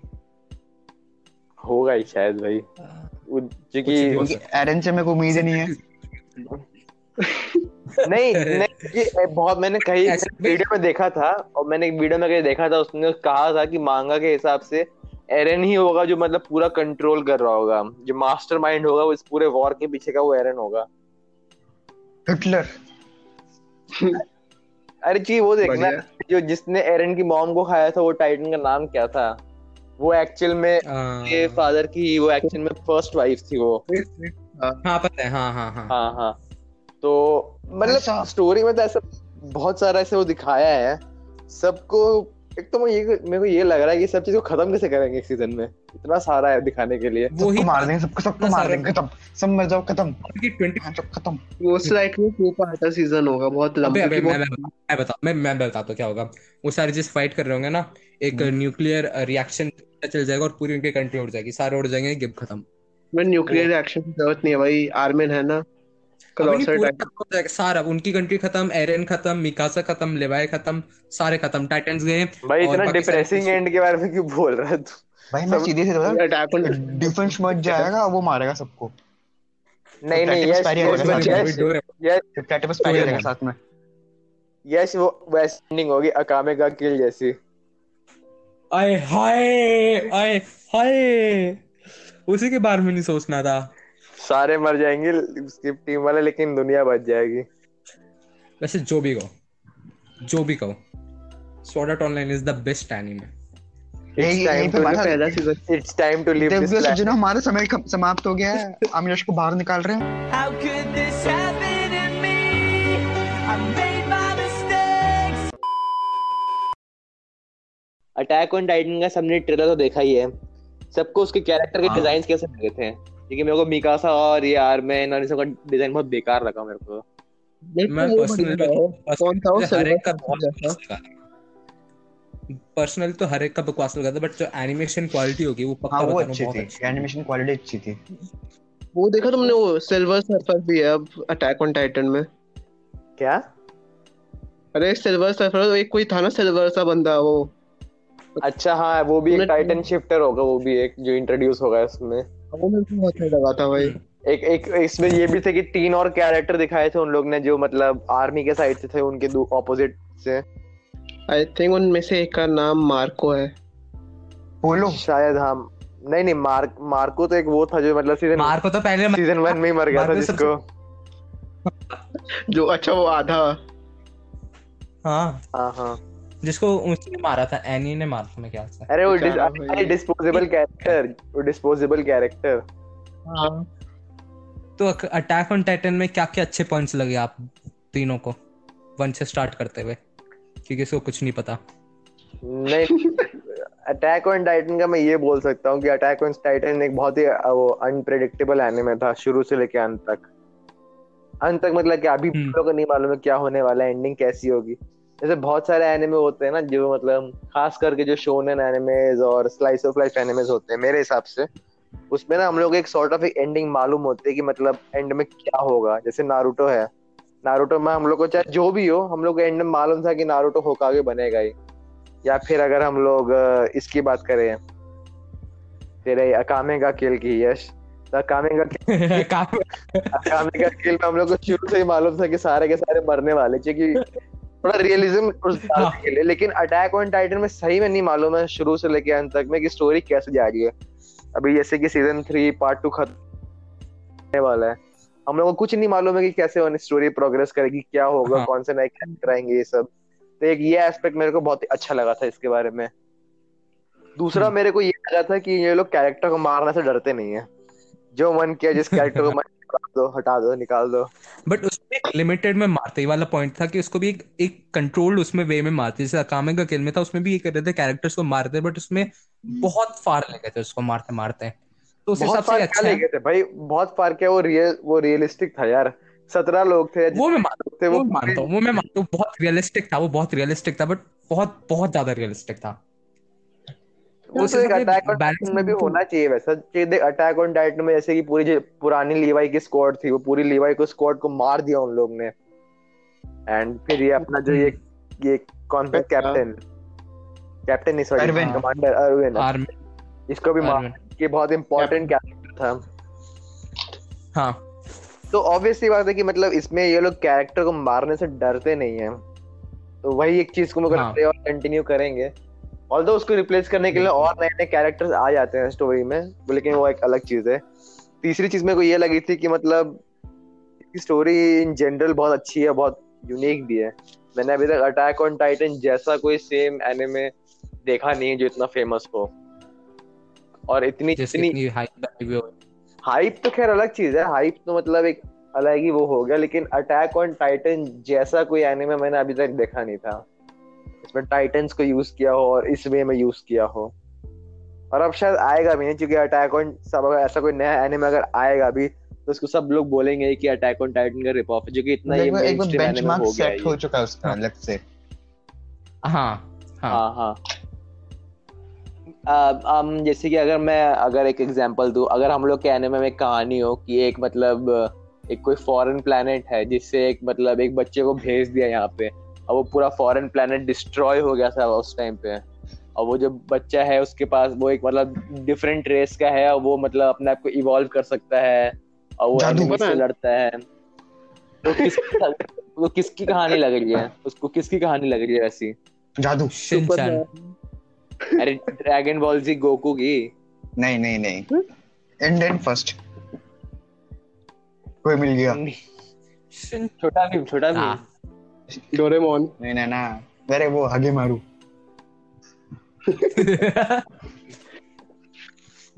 Speaker 1: होगा ही शायद भाई। क्योंकि
Speaker 4: हो
Speaker 3: एरन से मेरे को उम्मीद ही नहीं है।
Speaker 1: नहीं नहीं ये बहुत मैंने कहीं वीडियो में देखा था और मैंने एक वीडियो में कहीं देखा था उसने कहा था कि मांगा के हिसाब से एरन ही होगा जो मतलब पूरा कंट्रोल कर रहा होगा। जो मास्टर माइंड होगा वो इस पूरे वॉर के पीछे का वो एरन होगा।
Speaker 3: हिटलर।
Speaker 1: अरे जी वो देखना। जो जिसने एरन की मॉम को खाया था वो टाइटन का नाम क्या था? वो एक्चुअल में
Speaker 4: ये
Speaker 1: के फादर की वो एक्चुअल में फ़र्स्ट वाइफ थी वो।
Speaker 4: हाँ पता है हाँ हाँ हाँ।
Speaker 1: हाँ हाँ। तो मतलब स्टोरी में तो ऐसा बहुत सारा ऐसे वो दिखाया है। सबको एक तो मैं ये मेरे को ये लग रहा है कि सब चीज़ को खत्म कैसे करेंगे एक सीज़न में? इतना सारा है दिखाने के लिए।
Speaker 4: वो ही
Speaker 3: मार देंगे सबको सबको मार देंगे खत्म। सब मर जाओ खत्म।
Speaker 4: उनकी 20
Speaker 3: हाँ सब खत्म।
Speaker 5: Most likely two parter season होगा बहुत लंबा
Speaker 4: अबे
Speaker 5: क्योंकि
Speaker 4: मैं मैं बता मैं मैं बताता हूँ क्या होगा। वो सारे जिस फाइट कर रहे होंगे ना एक न्यूक्लियर रिएक्शन चल जाएगा और पूरी उनकी कंट्री उड़ जाएगी। सारे उड़ जाएँगे गेम खत्म।
Speaker 5: मैं न्यूक्लियर रिएक्शन की ज़रूरत नहीं है भाई आर्मिन है ना?
Speaker 4: हो जाएगा सारा उनकी कंट्री खत्म एरन खत्म मिकासा खत्म लेवाई खत्म सारे खत्म टाइटन्स गए।
Speaker 1: भाई
Speaker 4: और
Speaker 1: इतना
Speaker 4: बाकी सारे
Speaker 1: डिप्रेसिंग एंड के बारे में क्यों बोल रहा है तू?
Speaker 3: भाई मैं सीधे से बता
Speaker 5: अटैक ऑन
Speaker 3: डिफेंस मच जाएगा वो मारेगा सबको।
Speaker 1: नहीं नहीं यस यस
Speaker 3: साथ में।
Speaker 1: यस यस
Speaker 3: जब प्लेटिपस पैरी साथ में।
Speaker 1: यस वो वैसे एंडिंग होगी अकामे का किल जैसी।
Speaker 4: आए हाय आए हाय। उसी के बारे में नहीं सोचना था।
Speaker 1: सारे मर जाएँगे उसकी टीम वाले लेकिन दुनिया बच जाएगी
Speaker 4: वैसे जो भी कहो जो भी कहो Sword Art Online is the best anime.
Speaker 1: It's time to
Speaker 3: बात है
Speaker 5: पहला season
Speaker 1: It's time to leave this planet.
Speaker 3: सज्जनों हमारा समय समाप्त हो गया है हम यश को बाहर निकाल रहे हैं
Speaker 6: How could this happen to me? I made my mistakes.
Speaker 1: Attack on titan का सबने ट्रेलर तो देखा ही है सबको उसके कैरेक्टर के
Speaker 4: हाँ।
Speaker 1: डिज़ाइन कैसे लगे थे क्योंकि मेरे को मिकासा और ये आर्मेन और इन सबका डिज़ाइन बहुत बेकार लगा मेरे को।
Speaker 4: मैं पर्सनली का बहुत तो हर एक का बकवास लगा था बट जो एनिमेशन क्वालिटी होगी वो पक्का
Speaker 3: हाँ वो
Speaker 4: बता
Speaker 3: अच्छी थी। एनिमेशन क्वालिटी अच्छी थी।
Speaker 5: वो देखा तुमने वो सिल्वर सर्फर भी है अब अटैक ऑन टाइटन में।
Speaker 1: क्या?
Speaker 5: अरे सिल्वर सर्फर एक कोई था ना सिल्वर सा बंदा वो।
Speaker 1: अच्छा हाँ वो भी एक टाइटन शिफ्टर होगा वो भी एक जो इंट्रोड्यूस होगा इसमें
Speaker 5: को बहुत अच्छा लगा था भाई।
Speaker 1: एक एक इसमें ये भी थे कि तीन और कैरेक्टर दिखाए थे उन लोग ने जो मतलब आर्मी के साइड से थे उनके दो ऑपोजिट से।
Speaker 5: आई थिंक उनमें से एक का नाम मार्को है।
Speaker 3: पोलो
Speaker 1: शायद हम नहीं नहीं मार्क मार्को तो एक वो था जो मतलब सीज़न
Speaker 4: मार्को तो पहले
Speaker 1: सीज़न वन में ही मर गया था जिसको।
Speaker 5: जो अच्छा वो आधा।
Speaker 4: हाँ।
Speaker 1: हाँ हाँ।
Speaker 4: जिसको उसने मारा था एनी ने मारा था मेरे ख्याल से।
Speaker 1: अरे वो अरे डिस्पोजेबल कैरेक्टर वो डिस्पोजेबल कैरेक्टर
Speaker 5: हाँ।
Speaker 4: तो अटैक ऑन टाइटन में क्या क्या अच्छे पॉइंट्स लगे आप तीनों को वन से स्टार्ट करते हुए? क्योंकि इसको कुछ नहीं पता।
Speaker 1: नहीं अटैक ऑन टाइटन का मैं ये बोल सकता हूँ कि अटैक ऑन टाइटन एक बहुत ही वो अनप्रेडिक्टेबल एनिमे था शुरू से लेके अंत तक। अंत तक मतलब कि अभी
Speaker 4: हम्म।
Speaker 1: लोगों को नहीं मालूम है क्या होने वाला है एंडिंग कैसी होगी। जैसे बहुत सारे एनिमे होते हैं ना जो मतलब खास करके जो शोनन एनिमेज और स्लाइस ऑफ़ लाइफ एनिमेज होते हैं मेरे हिसाब से उसमें ना हम लोग एक सॉर्ट ऑफ़ एक एंडिंग मालूम होती है कि मतलब एंड में क्या होगा। जैसे नारुतो है। नारुतो में हम लोग को चाहे जो भी हो हम लोग को एंड में मालूम था कि नारुतो होकागे बनेगा ही। या फिर अगर हम लोग इसकी बात करें तेरे अकामे का किल की यश। तो अकामे का <laughs> अकामे का किल में हम लोग को शुरू से ही मालूम था कि सारे के सारे मरने वाले क्योंकि थोड़ा रियलिज्म उस डालने के लिए लेकिन अटैक ऑन टाइटन में सही में नहीं मालूम है शुरू से लेके अंत तक में कि स्टोरी कैसे जा रही है। अभी जैसे कि सीज़न थ्री पार्ट टू खत्म वाला है। हम लोग को कुछ नहीं मालूम है कि कैसे स्टोरी प्रोग्रेस करेगी क्या होगा
Speaker 4: हाँ।
Speaker 1: कौन से नए कैरेक्टर आएँगे ये सब। तो एक ये एस्पेक्ट मेरे को बहुत ही अच्छा लगा था इसके बारे में। दूसरा
Speaker 4: हम्म।
Speaker 1: मेरे को ये लगा था कि ये लोग कैरेक्टर को मारने से डरते नहीं है। जो मन किया जिस कैरेक्टर को <laughs> मन हटा दो हटा दो निकाल दो।
Speaker 4: बट एक लिमिटेड में मारते ही। वाला पॉइंट था कि उसको भी एक एक कंट्रोल्ड उसमें वे में मारते जैसे अकामे का किल में था उसमें भी ये कर रहे थे कैरेक्टर्स को मारते बट उसमें बहुत फार ले गए थे उसको मारते मारते तो उस
Speaker 1: बहुत
Speaker 4: हिसाब से अच्छा
Speaker 1: ले गए थे? भाई बहुत फार क्या वो रियल वो रियलिस्टिक था यार। सत्रह लोग थे
Speaker 4: वो मैं मानता
Speaker 1: थे वो
Speaker 4: मानता हूँ। वो मैं मानता हूँ बहुत रियलिस्टिक था वो बहुत रियलिस्टिक था बट बहुत बहुत ज़्यादा रियलिस्टिक था। उस
Speaker 1: एक अटैक ऑन टाइटन में भी होना चाहिए वैसा। कि देख अटैक ऑन टाइटन में जैसे कि पूरी जो पुरानी लीवाई की स्क्वाड थी वो पूरी लीवाई को स्क्वाड को मार दिया उन लोग ने। एंड फिर ये अपना जो ये ये कौन था। कैप्टन कैप्टन नहीं सॉरी कमांडर अरविंद इसको भी मार। के बहुत इंपॉर्टेंट कैरेक्टर था।
Speaker 4: हाँ।
Speaker 1: तो ऑब्वियसली बात है कि मतलब इसमें ये लोग कैरेक्टर को मारने से डरते नहीं है। तो वही एक चीज़ को मुझे
Speaker 4: हाँ।
Speaker 1: और कंटिन्यू करेंगे। ऑल उसको रिप्लेस करने के लिए और नए नए कैरेक्टर्स आ जाते हैं स्टोरी में लेकिन वो एक अलग चीज़ है। तीसरी चीज़ मेरे को ये लगी थी कि मतलब स्टोरी इन जनरल बहुत अच्छी है बहुत यूनिक भी है। मैंने अभी तक अटैक ऑन टाइटन जैसा कोई सेम एनिमे देखा नहीं है जो इतना फ़ेमस हो। और इतनी इतनी
Speaker 4: इतनी
Speaker 1: हाइप तो खैर अलग चीज़ है। हाइप तो मतलब एक अलग ही वो हो गया लेकिन अटैक ऑन टाइटन जैसा कोई एनिमे मैंने अभी तक देखा नहीं था। इसमें टाइटन्स को यूज़ किया हो और इस वे में यूज़ किया हो। और अब शायद आएगा भी नहीं क्योंकि अटैक ऑन सब अगर ऐसा कोई नया एनिमे अगर आएगा भी तो उसको सब लोग बोलेंगे कि अटैक ऑन टाइटन का रिप ऑफ़ जो कि इतना ये मेनस्ट्रीम एनिमे हो गया है
Speaker 3: सेट हो चुका है उसका। अलग से
Speaker 4: हाँ हाँ।
Speaker 1: हाँ हाँ। हम जैसे कि अगर मैं अगर एक एग्जांपल दूँ अगर हम लोग के एनिमे में एक कहानी हो कि एक मतलब एक कोई फॉरेन प्लेनेट है जिससे एक मतलब एक बच्चे को भेज दिया यहाँ पे और वो पूरा फॉरेन प्लेनेट डिस्ट्रॉय हो गया था उस टाइम पे। और वो जो बच्चा है उसके पास वो एक मतलब डिफरेंट रेस का है और वो मतलब अपने आप को इवॉल्व कर सकता है और वो एनिमी से लड़ता है। तो किसकी वो किसकी कहानी लग रही है? उसको किसकी कहानी लग रही है वैसी?
Speaker 3: जादू।
Speaker 1: अरे ड्रैगन बॉल जी गोकू की?
Speaker 3: नहीं नहीं नहीं। इंडियन फ़र्स्ट कोई मिल गया।
Speaker 1: छोटा भीम छोटा
Speaker 4: हाँ।
Speaker 1: भीम।
Speaker 5: डोरेमोन
Speaker 3: नहीं ना ना अरे वो हगे मारू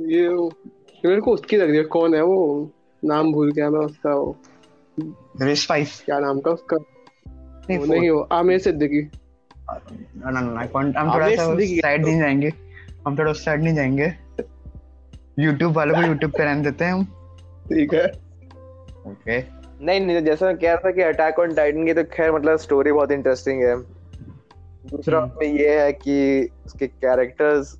Speaker 5: ये ये मेरे को उसकी लग रही है कौन है वो नाम भूल गया मैं उसका वो
Speaker 3: रेस फाइव
Speaker 5: क्या नाम था उसका
Speaker 3: नहीं
Speaker 5: वो नहीं वो आमिर सिद्दीकी
Speaker 3: ना ना ना कौन हम थोड़ा सा
Speaker 5: सिद्दीकी
Speaker 3: साइड नहीं जाएँगे हम थोड़ा साइड नहीं जाएँगे YouTube वालों को YouTube पे रहने देते हैं हम।
Speaker 5: ठीक है।
Speaker 3: ओके
Speaker 1: नहीं नहीं जैसा मैं कह रहा था कि अटैक ऑन टाइटन की तो खैर मतलब स्टोरी बहुत इंटरेस्टिंग है। दूसरा
Speaker 2: हम्म।
Speaker 1: में ये है कि उसके कैरेक्टर्स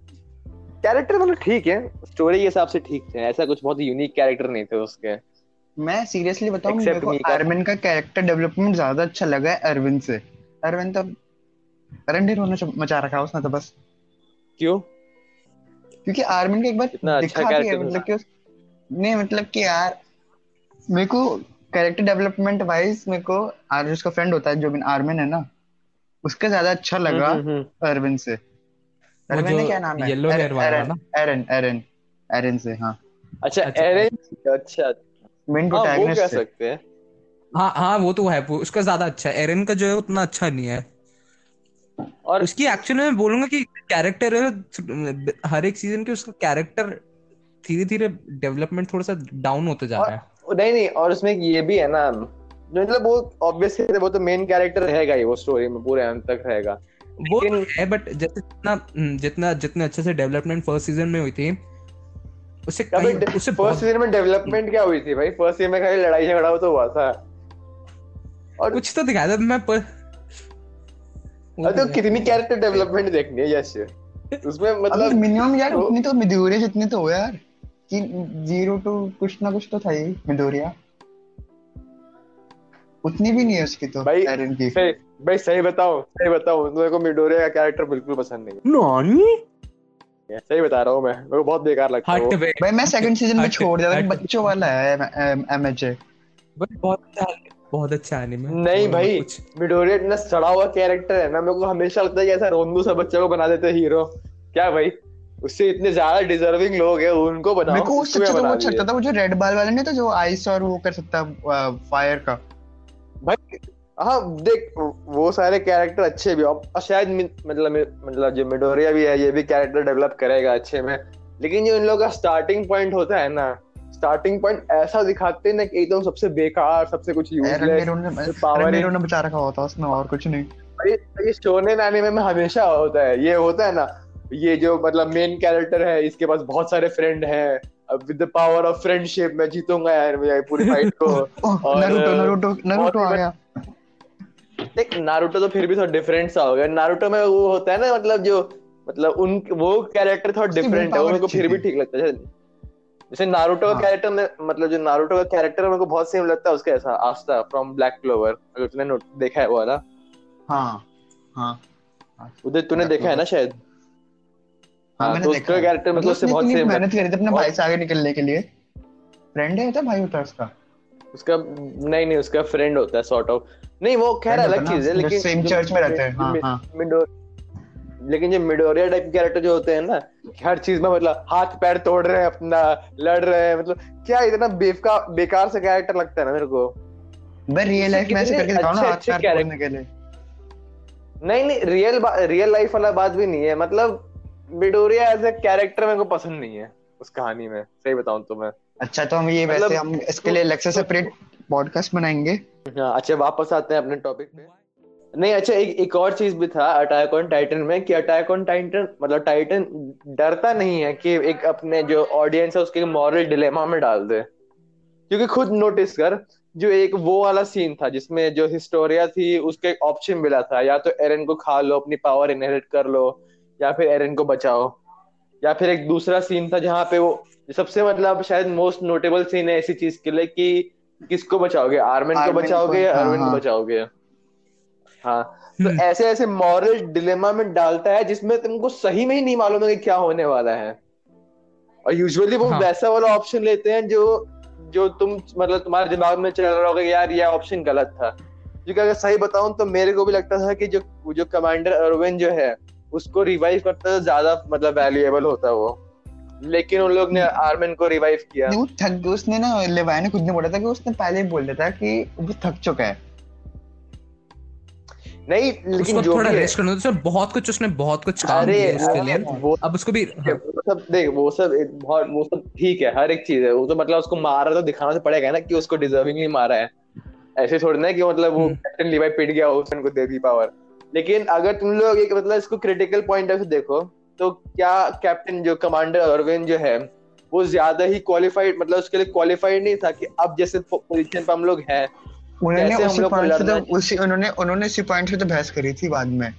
Speaker 1: कैरेक्टर मतलब ठीक है स्टोरी के हिसाब से ठीक थे ऐसा कुछ बहुत यूनिक कैरेक्टर नहीं थे उसके।
Speaker 3: मैं सीरियसली बताऊँ मेरे को. अरविंद का कैरेक्टर डेवलपमेंट ज़्यादा अच्छा लगा है अरविंद से। अरविंद तो अरविंद होना मचा रखा है उसने तो बस।
Speaker 1: क्यों?
Speaker 3: क्योंकि आर्मिन का एक बार
Speaker 1: अच्छा
Speaker 3: दिखा भी मतलब कि नहीं मतलब कि यार मेरे को कैरेक्टर डेवलपमेंट वाइज मेरे को आज उसका फ्रेंड होता है जो आर्मिन है ना उसका ज़्यादा अच्छा लगा
Speaker 1: हम्म, हम्म, हम्म।
Speaker 3: अरविंद से।
Speaker 2: वो
Speaker 3: अरविंद ने क्या नाम है?
Speaker 2: yellow hair वाला
Speaker 3: एरन
Speaker 2: ना?
Speaker 3: एरन एरन एरन से हाँ।
Speaker 1: अच्छा
Speaker 2: अच्छा,
Speaker 1: एरेन अच्छा।
Speaker 3: मेन
Speaker 1: हाँ वो कह
Speaker 3: से
Speaker 1: सकते हैं।
Speaker 2: हाँ हाँ वो तो है वो उसका ज़्यादा अच्छा है। एरन का जो है उतना अच्छा नहीं है।
Speaker 1: और
Speaker 2: उसकी एक्चुअली मैं बोलूँगा कि कैरेक्टर हर एक सीज़न के उसका कैरेक्टर धीरे धीरे डेवलपमेंट थोड़ा सा डाउन होता जा रहा है।
Speaker 1: नहीं नहीं और उसमें ये भी है ना मतलब वो ऑब्वियस है वो तो मेन कैरेक्टर रहेगा ही वो स्टोरी में पूरे अंत तक रहेगा।
Speaker 2: वो तो
Speaker 1: लेकिन-
Speaker 2: है बट जितना जितना जितने अच्छे से डेवलपमेंट फ़र्स्ट सीज़न में हुई थी उससे कहीं उससे
Speaker 1: फ़र्स्ट सीज़न में डेवलपमेंट क्या हुई थी भाई? फ़र्स्ट सीज़न में खाली लड़ाई झगड़ा हो तो हुआ था। और
Speaker 2: कुछ तो दिखाया था मैं पर
Speaker 1: तो
Speaker 2: तो
Speaker 1: कितनी कैरेक्टर डेवलपमेंट देखनी है यश। उसमें
Speaker 3: मतलब मिनिमम यार उतनी तो मिदूरिया जितनी तो हो यार। कि ज़ीरो टू कुछ ना कुछ तो था ही मिदूरिया उतनी भी नहीं है उसकी तो
Speaker 1: भाई
Speaker 3: एरन की।
Speaker 1: सही भाई सही बताओ सही बताओ मेरे को मिडोरिया का कैरेक्टर बिल्कुल पसंद नहीं
Speaker 2: नानी
Speaker 1: सही बता रहा हूँ मैं मेरे को बहुत बेकार लगता है वो।
Speaker 3: भाई मैं सेकंड सीज़न में छोड़ दिया था बच्चों वाला है एमएचए
Speaker 2: बट बहुत अच्छा बहुत अच्छा एनिमे
Speaker 1: नहीं भाई मिडोरिया इतना सड़ा हुआ कैरेक्टर है ना मेरे को हमेशा लगता है कि ऐसा रोंदू सा बच्चा को बना देते हीरो। क्या भाई? उससे इतने ज़्यादा डिजर्विंग लोग हैं उनको बनाओ
Speaker 3: मेरे को
Speaker 1: क्या
Speaker 3: अच्छा तो
Speaker 1: बना
Speaker 3: वो अच्छा लगता था वो जो रेड बाल वाला नहीं था जो आइस और वो कर सकता फायर का।
Speaker 1: भाई हाँ देख वो सारे कैरेक्टर अच्छे भी और शायद मतलब मतलब जो मिडोरिया भी है ये भी कैरेक्टर डेवलप करेगा अच्छे में लेकिन जो इन लोगों का स्टार्टिंग पॉइंट होता है ना स्टार्टिंग पॉइंट ऐसा दिखाते हैं ना कि एकदम सबसे बेकार सबसे कुछ यूजलेस
Speaker 3: ने
Speaker 1: ही-
Speaker 3: ने बचा रखा होता उसमें और कुछ नहीं।
Speaker 1: ये शोनेन एनिमे में हमेशा होता है ये होता है ना ये जो मतलब मेन कैरेक्टर है इसके पास बहुत सारे फ्रेंड हैं। With the power of friendship मैं जीतूँगा यार मैं पूरी फाइट को। <laughs> और,
Speaker 3: नरूटो नरूटो नरूटो आ गया।
Speaker 1: देख नारुतो तो फिर भी थोड़ा डिफरेंट सा हो गया। नारुतो में वो होता है ना मतलब जो मतलब उन वो कैरेक्टर थोड़ा डिफरेंट है वो मेरे को फिर भी ठीक लगता है। जैसे नारुतो का
Speaker 3: हाँ।
Speaker 1: कैरेक्टर में मतलब जो नारुतो का कैरेक्टर मेरे को बहुत सेम लगता है उसका ऐसा आस्था फ्रॉम ब्लैक क्लोवर अगर तूने देखा है वो वाला।
Speaker 3: हाँ हाँ।
Speaker 1: उधर तूने देखा है ना शायद?
Speaker 3: हाँ
Speaker 1: हाँ,
Speaker 3: मैंने
Speaker 1: तो
Speaker 3: देखा
Speaker 1: उसका कैरेक्टर मतलब उससे बहुत सेम
Speaker 3: मेहनत करी थी अपने भाई से आगे निकलने के लिए। फ्रेंड है तो भाई होता है उसका।
Speaker 1: उसका नहीं नहीं उसका फ्रेंड होता है सॉर्ट ऑफ़ नहीं वो खैर अलग चीज़ है लेकिन जो
Speaker 3: में रहते हैं, हाँ, हाँ।
Speaker 1: लेकिन जो मिडोरिया टाइप कैरेक्टर जो होते हैं ना हर चीज़ में मतलब हाथ पैर तोड़ रहे हैं अपना लड़ रहे हैं मतलब क्या इतना बेफका बेकार सा कैरेक्टर लगता है ना मेरे को।
Speaker 3: मैं रियल लाइफ में ऐसे करके दिखाऊँ ना हाथ पैर तोड़ने के लिए।
Speaker 1: नहीं नहीं रियल रियल लाइफ वाला बात भी नहीं है मतलब मिडोरिया एज ए कैरेक्टर मेरे को पसंद नहीं है उस कहानी में सही बताऊँ तो मैं।
Speaker 3: अच्छा तो हम ये
Speaker 1: मतलब-
Speaker 3: वैसे हम इसके लिए अलग से सेपरेट पॉडकास्ट बनाएँगे।
Speaker 1: हाँ अच्छा वापस आते हैं अपने टॉपिक पे। नहीं अच्छा एक एक और चीज़ भी था अटैक ऑन टाइटन में कि अटैक ऑन टाइटन मतलब टाइटन डरता नहीं है कि एक अपने जो ऑडियंस है उसके मॉरल डिलेमा में डाल दे। क्योंकि खुद नोटिस कर जो एक वो वाला सीन था जिसमें जो हिस्टोरिया थी उसके ऑप्शन मिला था या तो एरन को खा लो अपनी पावर इनहेरिट कर लो या फिर एरन को बचाओ या फिर एक दूसरा सीन था जहाँ पे वो सबसे मतलब शायद मोस्ट नोटेबल सीन है ऐसी चीज़ के लिए कि किसको बचाओगे आर्मिन को बचाओगे या
Speaker 3: हाँ,
Speaker 1: अरविंद को
Speaker 3: हाँ।
Speaker 1: बचाओगे हाँ तो
Speaker 2: हम्म।
Speaker 1: ऐसे ऐसे मॉरल डिलेमा में डालता है जिसमें तुमको सही में ही नहीं मालूम है कि क्या होने वाला है और यूजुअली वो
Speaker 2: हाँ।
Speaker 1: वैसा वाला ऑप्शन लेते हैं जो जो तुम मतलब तुम्हारे दिमाग में चल रहा होगा यार ये ऑप्शन गलत था क्योंकि अगर सही बताऊँ तो मेरे को भी लगता था कि जो जो कमांडर अरविंद जो है उसको रिवाइव करता तो ज़्यादा मतलब वैल्यूएबल होता वो। लेकिन उन लोग ने आर्मिन को रिवाइव किया।
Speaker 3: वो थक उसने ना लेवाई ने खुद ने बोला था कि उसने पहले ही बोल दिया था कि वो थक चुका है।
Speaker 1: नहीं लेकिन
Speaker 4: उसको
Speaker 1: जो
Speaker 4: थोड़ा
Speaker 1: है
Speaker 4: रेस्ट करना था बहुत कुछ उसने बहुत कुछ काम
Speaker 1: अरे
Speaker 4: किया उसके लिए।
Speaker 1: वो
Speaker 4: अब उसको भी हाँ,
Speaker 1: वो सब देख वो सब बहुत वो सब ठीक है हर एक चीज़ है। वो तो मतलब उसको मारा तो दिखाना तो पड़ेगा ना कि उसको डिजर्विंगली मारा है। ऐसे थोड़ी ना कि मतलब वो
Speaker 4: हम्म।
Speaker 1: कैप्टन लीवाई पिट गया उसने को दे दी पावर लेकिन अगर तुम लोग एक मतलब इसको क्रिटिकल पॉइंट ऑफ़ देखो तो क्या कैप्टन जो कमांडर अरविंद जो है वो ज़्यादा ही क्वालिफाइड मतलब उसके लिए क्वालिफाइड नहीं था कि अब जैसे पोजीशन पे हम लोग हैं
Speaker 3: उन्होंने उसी पॉइंट
Speaker 1: लड़ना
Speaker 3: तो उसी उन्होंने उन्होंने उसी पॉइंट पे तो बहस करी थी बाद में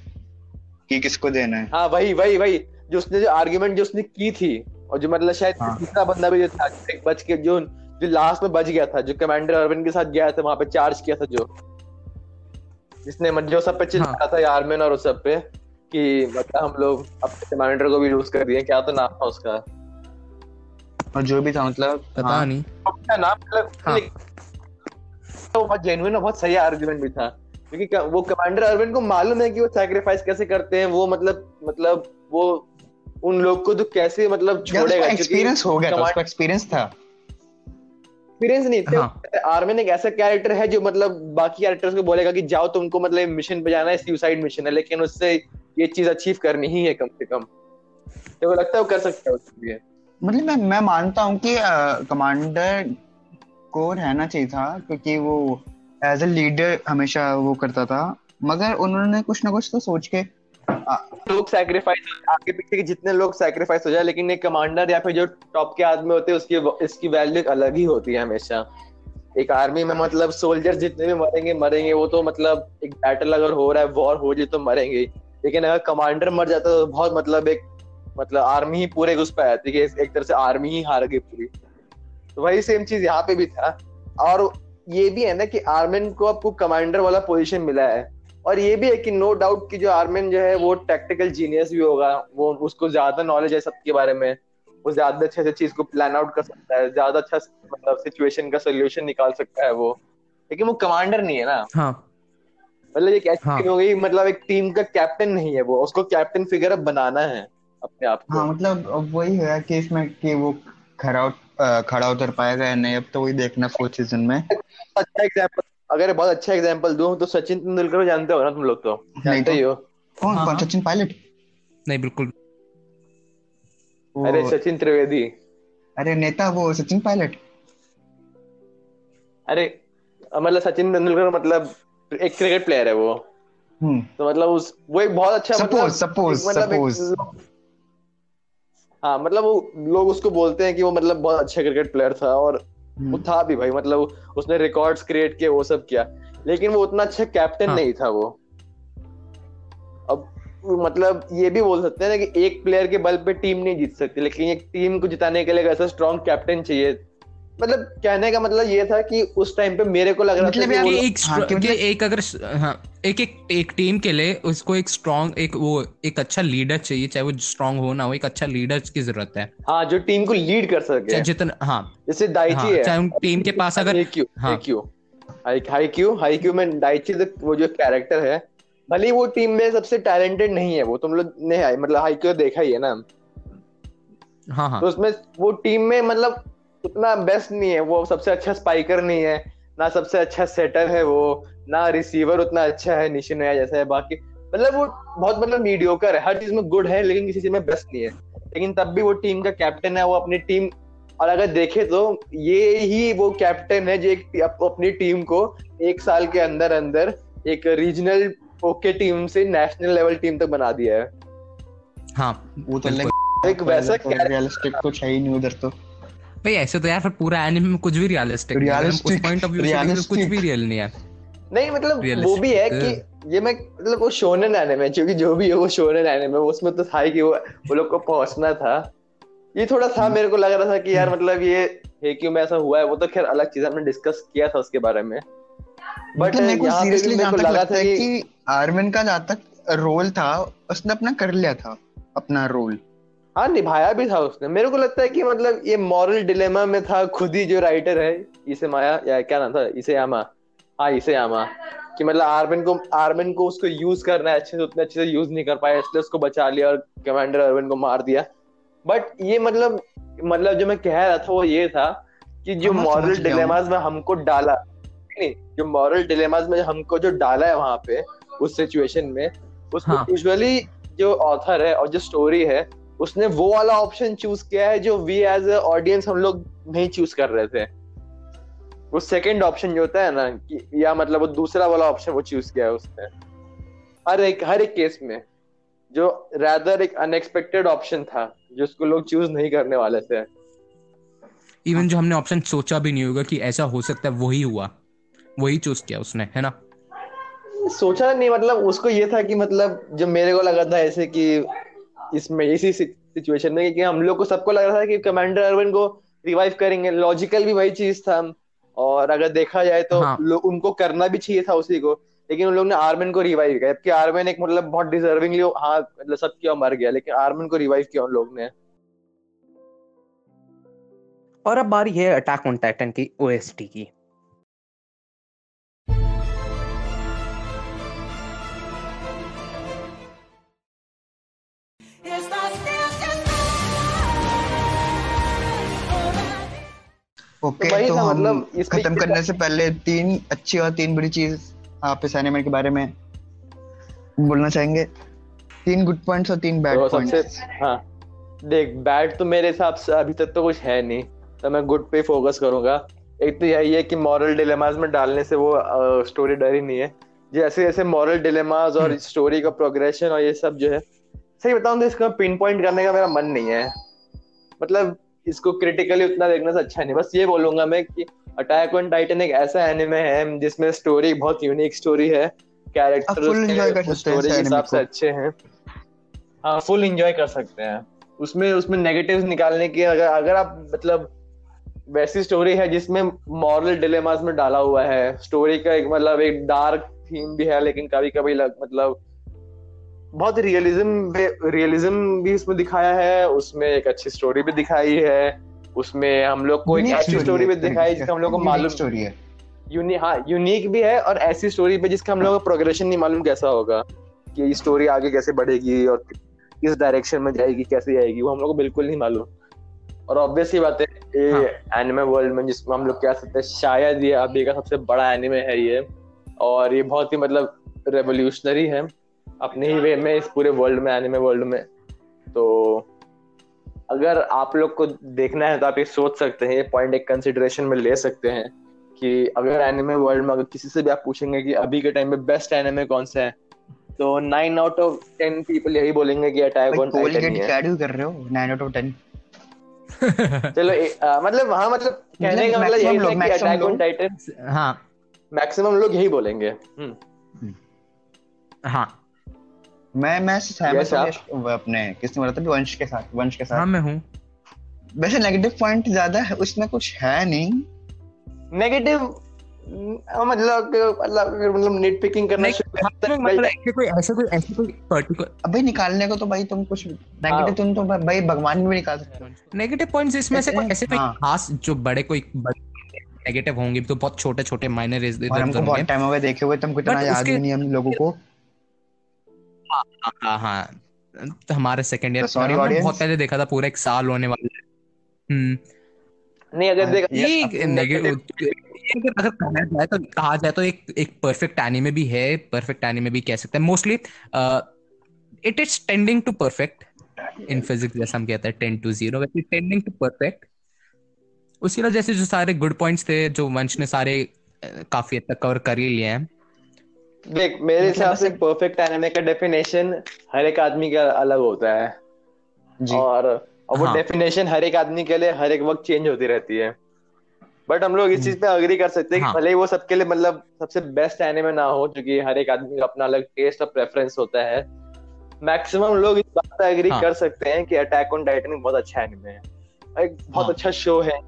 Speaker 3: कि किसको देना है।
Speaker 1: हाँ वही वही वही जो उसने जो आर्ग्यूमेंट जो उसने की थी और जो मतलब शायद
Speaker 3: हाँ।
Speaker 1: बंदा भी जो था बच के जो जो लास्ट में बच गया था जो कमांडर अरविंद के साथ गया था वहाँ पे चार्ज किया था जो। जिसने मतलब जो सब पे चिल्लाया था आर्मिन और उस सब पे कि मतलब हम लोग अपने कमांडर को भी लूज कर दिए क्या तो नाम था उसका?
Speaker 3: और जो भी था मतलब
Speaker 4: पता
Speaker 3: हाँ,
Speaker 4: नहीं।
Speaker 1: उसका नाम मतलब
Speaker 4: हाँ।
Speaker 1: तो बहुत जेन्युइन और बहुत सही आर्गुमेंट भी था। क्योंकि वो कमांडर अरविंद को मालूम है कि वो सैक्रिफाइस कैसे करते हैं वो मतलब मतलब वो उन लोग को तो कैसे मतलब छोड़ेगा?
Speaker 3: एक्सपीरियंस हो गया था उसको एक्सपीरियंस था।
Speaker 1: एक्सपीरियंस नहीं थे
Speaker 4: हाँ।
Speaker 1: आर्मिन एक ऐसा कैरेक्टर है जो मतलब बाकी कैरेक्टर्स को बोलेगा कि जाओ तुमको मतलब मिशन पे जाना है सुसाइड मिशन है लेकिन उससे ये चीज़ अचीव करनी ही है कम से कम तो वो लगता है वो कर सकता है उसके लिए
Speaker 3: मतलब मैं मैं मानता हूँ कि कमांडर को रहना चाहिए था क्योंकि वो एज ए लीडर हमेशा वो करता था मगर उन्होंने कुछ ना कुछ तो सोच के
Speaker 1: लोग सैक्रिफाइस आगे पीछे के जितने लोग सैक्रिफाइस हो जाए, लेकिन एक कमांडर या फिर जो टॉप के आदमी होते हैं, उसकी इसकी वैल्यू अलग ही होती है हमेशा। एक आर्मी में मतलब सोल्जर जितने भी मरेंगे मरेंगे, वो तो मतलब एक बैटल अगर हो रहा है वॉर हो जाए तो मरेंगे लेकिन अगर कमांडर मर जाता है तो बहुत मतलब एक मतलब आर्मी ही पूरे घुस आती है, कि एक तरह से आर्मी ही हार गई पूरी। तो वही सेम चीज़ यहाँ पे भी था। और ये भी है ना कि आर्मी को आपको कमांडर वाला पोजीशन मिला है। और ये भी है कि नो डाउट कि जो आर्मिन जो है वो टेक्निकल जीनियस भी होगा। वो उसको ज़्यादा नॉलेज है सबके बारे में। वो ज़्यादा अच्छे से चीज़ को प्लान आउट कर सकता है। ज़्यादा अच्छा मतलब सिचुएशन का सोल्यूशन निकाल सकता है वो। लेकिन वो कमांडर नहीं है ना।
Speaker 4: हाँ।
Speaker 1: मतलब एक ऐसी
Speaker 4: हाँ।
Speaker 1: हो गई मतलब एक टीम का कैप्टन नहीं है वो। उसको कैप्टन फिगर अब बनाना है अपने आप को।
Speaker 3: हाँ मतलब वही है कि इसमें कि वो खड़ा खड़ा उतर पाएगा या नहीं अब तो वही देखना फोर्थ सीज़न में।
Speaker 1: अच्छा एग्जांपल अगर बहुत अच्छा एग्जांपल दूँ तो सचिन तेंदुलकर को जानते हो ना तुम लोग तो। जानते
Speaker 3: तो।
Speaker 1: ही हो।
Speaker 3: कौन?
Speaker 4: हाँ,
Speaker 3: कौन
Speaker 4: हाँ।
Speaker 3: सचिन पायलट?
Speaker 4: नहीं बिल्कुल।
Speaker 1: अरे सचिन त्रिवेदी।
Speaker 3: अरे नेता वो सचिन पायलट।
Speaker 1: अरे मतलब सचिन तेंदुलकर मतलब एक क्रिकेट प्लेयर है वो।
Speaker 3: हम्म।
Speaker 1: तो मतलब उस वो एक बहुत अच्छा
Speaker 3: सपोज़
Speaker 1: मतलब
Speaker 3: सपोज़ सपोज़
Speaker 1: हाँ मतलब वो लोग उसको बोलते हैं कि वो मतलब बहुत अच्छा क्रिकेट प्लेयर था और। वो था भी भाई मतलब उसने रिकॉर्ड्स क्रिएट किए वो सब किया। लेकिन वो उतना अच्छा कैप्टन
Speaker 4: हाँ।
Speaker 1: नहीं था वो। अब मतलब ये भी बोल सकते हैं ना कि एक प्लेयर के बल पे टीम नहीं जीत सकती लेकिन एक टीम को जिताने के लिए ऐसा स्ट्रॉन्ग कैप्टन चाहिए मतलब कहने का मतलब ये था कि उस टाइम पे मेरे को लग रहा
Speaker 3: मतलब
Speaker 1: था कि
Speaker 3: यार
Speaker 1: वो
Speaker 4: कि एक
Speaker 3: हाँ, कि मतलब-
Speaker 4: एक अगर हाँ एक एक एक टीम के लिए उसको एक स्ट्रॉन्ग एक वो एक अच्छा लीडर चाहिए चाहे वो स्ट्रॉन्ग हो ना हो एक अच्छा लीडर की ज़रूरत है।
Speaker 1: हाँ जो टीम को लीड कर सके।
Speaker 4: चाहे जितना हाँ।
Speaker 1: जैसे दाइची
Speaker 4: हाँ
Speaker 1: है।
Speaker 4: चाहे उन टीम के पास अगर
Speaker 1: हाईक्यू
Speaker 4: हाँ।
Speaker 1: हाईक्यू हाईक्यू हाईक्यू में डाइची तो वो जो कैरेक्टर है भले ही वो टीम में सबसे टैलेंटेड नहीं है वो तुम लोग ने हाई- मतलब हाईक्यू देखा ही है ना।
Speaker 4: हाँ हाँ।
Speaker 1: तो उसमें वो टीम में मतलब उतना बेस्ट नहीं है वो सबसे अच्छा स्पाइकर नहीं है ना सबसे अच्छा सेटर है वो ना रिसीवर उतना अच्छा है निशिन है जैसा है बाकी मतलब वो बहुत मतलब मीडियोकर है हर चीज़ में गुड है लेकिन किसी चीज़ में बेस्ट नहीं है। लेकिन तब भी वो टीम का कैप्टन है वो अपनी टीम और अगर देखे तो ये ही वो कैप्टन है जो एक अप- अपनी टीम को एक साल के अंदर अंदर एक रीजनल ओके टीम से नेशनल लेवल टीम तक बना दिया है।
Speaker 4: हाँ
Speaker 3: वो तो।
Speaker 1: एक वैसा
Speaker 3: रियलिस्टिक कुछ है ही नहीं उधर तो।
Speaker 4: भाई ऐसे तो यार फिर पूरा एनिमे में कुछ भी रियलिस्टिक है।
Speaker 3: Realistic,
Speaker 4: पॉइंट ऑफ़ व्यू से तो कुछ भी रियल नहीं है।
Speaker 1: नहीं मतलब वो भी है कि ये मैं मतलब वो शोनन एनिमे क्योंकि जो भी है वो शोनन एनिमे उसमें तो था कि वो वो लोग को पहुँचना था। ये थोड़ा था मेरे को लग रहा था कि यार मतलब ये है क्यों में ऐसा हुआ है वो तो खैर अलग चीज़ हमने डिस्कस किया था उसके बारे में। बट
Speaker 3: मतलब मेरे को सीरियसली जहाँ तक
Speaker 1: लगा
Speaker 3: लगता
Speaker 1: था
Speaker 3: है
Speaker 1: कि
Speaker 3: कि आर्मिन का जहाँ तक रोल था उसने अपना कर लिया था अपना रोल
Speaker 1: हाँ निभाया भी था उसने। मेरे को लगता है कि मतलब ये मॉरल डिलेमा में था खुद ही जो राइटर है इसे माया या क्या नाम था? इसे यामा हाँ इसे यामा कि मतलब आर्मिन को आर्मिन को उसको यूज़ करना है अच्छे से उतने अच्छे से यूज़ नहीं कर पाया इसलिए उसको बचा लिया और कमांडर अरविंद को मार दिया। बट ये मतलब मतलब जो मैं कह रहा था वो ये था कि जो
Speaker 3: हाँ,
Speaker 1: मॉरल। डिलेमाज में हमको डाला नहीं जो मॉरल डिलेमाज में हमको जो डाला है वहाँ पे उस सिचुएशन में उसको
Speaker 4: हाँ।
Speaker 1: जो ऑथर है और जो स्टोरी है उसने वो वाला ऑप्शन चूज़ किया है जो वी एज अ ऑडियंस हम लोग नहीं चूज़ कर रहे थे। वो सेकंड ऑप्शन जो होता है ना कि या मतलब वो दूसरा वाला ऑप्शन वो चूज़ किया है उसने। हर एक हर एक केस में जो रैदर एक अनएक्सपेक्टेड ऑप्शन था जिसको लोग चूज़ नहीं करने वाले थे।
Speaker 4: इवन जो हमने ऑप्शन सोचा भी नहीं होगा कि ऐसा हो सकता है वही हुआ। वही चूज़ किया उसने है ना?
Speaker 1: सोचा नहीं मतलब उसको ये था कि मतलब जो मेरे को लगा था ऐसे कि इसमें इसी सिचुएशन में कि हम लोग को सबको लग रहा था कि कमांडर अरविंद को रिवाइव करेंगे। लॉजिकल भी वही चीज़ था। और अगर देखा जाए तो
Speaker 4: हाँ।
Speaker 1: लोग उनको करना भी चाहिए था उसी को। लेकिन उन लोग ने आर्मिन को रिवाइव किया। जबकि आर्मिन एक मतलब बहुत डिजर्विंगली हाँ मतलब सब किया मर गया। लेकिन आर्मिन को रिवाइव किया उन लोग ने।
Speaker 2: और अब बारी है अटैक ऑन टाइटन की ओएसटी की।
Speaker 3: ओके
Speaker 1: वही
Speaker 3: तो हम
Speaker 1: मतलब
Speaker 3: खत्म करने से पहले तीन अच्छी और तीन बुरी चीज़ आप इस एनिमे के बारे में बोलना चाहेंगे? तीन गुड पॉइंट्स और तीन बैड
Speaker 1: तो
Speaker 3: पॉइंट्स
Speaker 1: हाँ। देख बैड तो मेरे हिसाब से अभी तक तो कुछ है नहीं तो मैं गुड पे फोकस करूँगा। एक तो यही है कि मॉरल डिलेमास में डालने से वो स्टोरी डर ही नहीं है। जैसे जैसे मॉरल डिलेमास और स्टोरी का प्रोग्रेशन और ये सब जो है सही बताऊँ तो इसका पिन पॉइंट करने का मेरा मन नहीं है। मतलब इसको क्रिटिकली उतना देखने से अच्छा नहीं। बस ये बोलूँगा मैं कि अटैक ऑन टाइटन एक ऐसा एनिमे है जिसमें स्टोरी बहुत यूनिक स्टोरी है। कैरेक्टर स्टोरी के हिसाब से अच्छे हैं। हाँ फुल एंजॉय कर सकते हैं। उसमें उसमें नेगेटिव्स निकालने की अगर अगर आप मतलब वैसी स्टोरी है जिसमें मॉरल डिलेमास में डाला हुआ है। स्टोरी का एक मतलब एक डार्क थीम भी है लेकिन कभी कभी लग मतलब बहुत रियलिज्म रियलिज्म भी इसमें दिखाया है उसमें एक अच्छी स्टोरी भी दिखाई है उसमें हम लोग को एक ऐसी स्टोरी भी दिखाई जिसका हम लोग को मालूम
Speaker 3: स्टोरी है।
Speaker 1: यूनिक हाँ यूनिक भी है और ऐसी स्टोरी पे जिसका हम लोग को प्रोग्रेशन नहीं मालूम कैसा होगा कि ये स्टोरी आगे कैसे बढ़ेगी और किस डायरेक्शन में जाएगी कैसे जाएगी वो हम लोग को बिल्कुल नहीं मालूम। और ऑब्वियस ही बात है ये
Speaker 4: हाँ।
Speaker 1: एनिमे वर्ल्ड में जिसमें हम लोग कह सकते हैं शायद ये अभी का सबसे बड़ा एनिमे है ये और ये बहुत ही मतलब रेवोल्यूशनरी है। अपने ही वे में इस पूरे वर्ल्ड में एनिमे वर्ल्ड में। तो अगर आप लोग को देखना है तो आप ये सोच सकते हैं ये पॉइंट एक कंसिडरेशन में ले सकते हैं कि अगर एनिमे वर्ल्ड में अगर किसी से भी आप पूछेंगे कि अभी के टाइम में बेस्ट एनिमे कौन सा है तो nine out of ten people यही बोलेंगे कि अटैक ऑन टाइटन है
Speaker 3: कर रहे हो 9 आउट ऑफ़ 10
Speaker 1: चलो ए, आ, मतलब हाँ मतलब कहने का मतलब यही कि अटैक ऑन टाइटन
Speaker 4: हाँ।
Speaker 1: मैक्सिमम लोग यही बोलेंगे। हम्म।
Speaker 4: हाँ।
Speaker 3: मैं मैं सहमत हूँ अपने किसने बोला था वंश के साथ वंश के
Speaker 4: हाँ
Speaker 3: साथ
Speaker 4: मैं हूँ।
Speaker 3: वैसे नेगेटिव पॉइंट ज़्यादा है उसमें कुछ है नहीं।
Speaker 1: नेगेटिव मतलब मतलब अगर मतलब निट पिकिंग करना शुरू
Speaker 4: हाँ, मतलब कोई ऐसे कोई ऐसे कोई पर्टिकुलर
Speaker 3: अबे निकालने को तो भाई तुम कुछ
Speaker 1: हाँ।
Speaker 3: नेगेटिव तुम तो भाई भगवान भी निकाल सकते हो।
Speaker 4: नेगेटिव पॉइंट्स इसमें से कोई
Speaker 3: ऐसे-
Speaker 4: ऐसे कोई
Speaker 3: हाँ।
Speaker 4: खास जो बड़े कोई नेगेटिव होंगे तो बहुत छोटे छोटे माइनर
Speaker 3: और हमको बहुत टाइम हो गया देखे हुए तुमको इतना याद भी नहीं हम लोगों को।
Speaker 4: हाँ हाँ। तो हमारे सेकंड ईयर
Speaker 3: तो sorry audience.
Speaker 4: बहुत पहले देखा था पूरा एक साल होने वाला है। हम्म।
Speaker 1: नहीं अगर देख
Speaker 4: ये नेगेटिव अगर कहा जाए तो कहा जाए तो एक एक परफेक्ट एनीमे भी है। परफेक्ट एनीमे भी कह सकते हैं। Mostly it is tending to perfect in physics जैसा हम कहते हैं टेन टू ज़ीरो वैसे टेंडिंग टू परफेक्ट उसके अलावा जैसे जो सारे गुड पॉइंट्स थे जो वंश ने सारे काफ़ी हद तक कवर कर ही लिए हैं।
Speaker 1: देख मेरे
Speaker 3: मतलब
Speaker 1: हिसाब से परफेक्ट एनिमे का डेफिनेशन हर एक आदमी का अलग होता है।
Speaker 3: जी।
Speaker 1: और और वो
Speaker 4: हाँ।
Speaker 1: डेफिनेशन हर एक आदमी के लिए हर एक वक्त चेंज होती रहती है। बट हम लोग इस चीज़ पे अग्री कर सकते हैं कि
Speaker 4: हाँ।
Speaker 1: भले ही वो सबके लिए मतलब सबसे बेस्ट एनिमे ना हो क्योंकि हर एक आदमी का अपना अलग टेस्ट और प्रेफरेंस होता है। मैक्सिमम लोग इस बात पे एग्री
Speaker 4: हाँ।
Speaker 1: कर सकते हैं कि अटैक ऑन टाइटन बहुत अच्छा एनिमे है। एक बहुत
Speaker 4: हाँ।
Speaker 1: अच्छा शो है।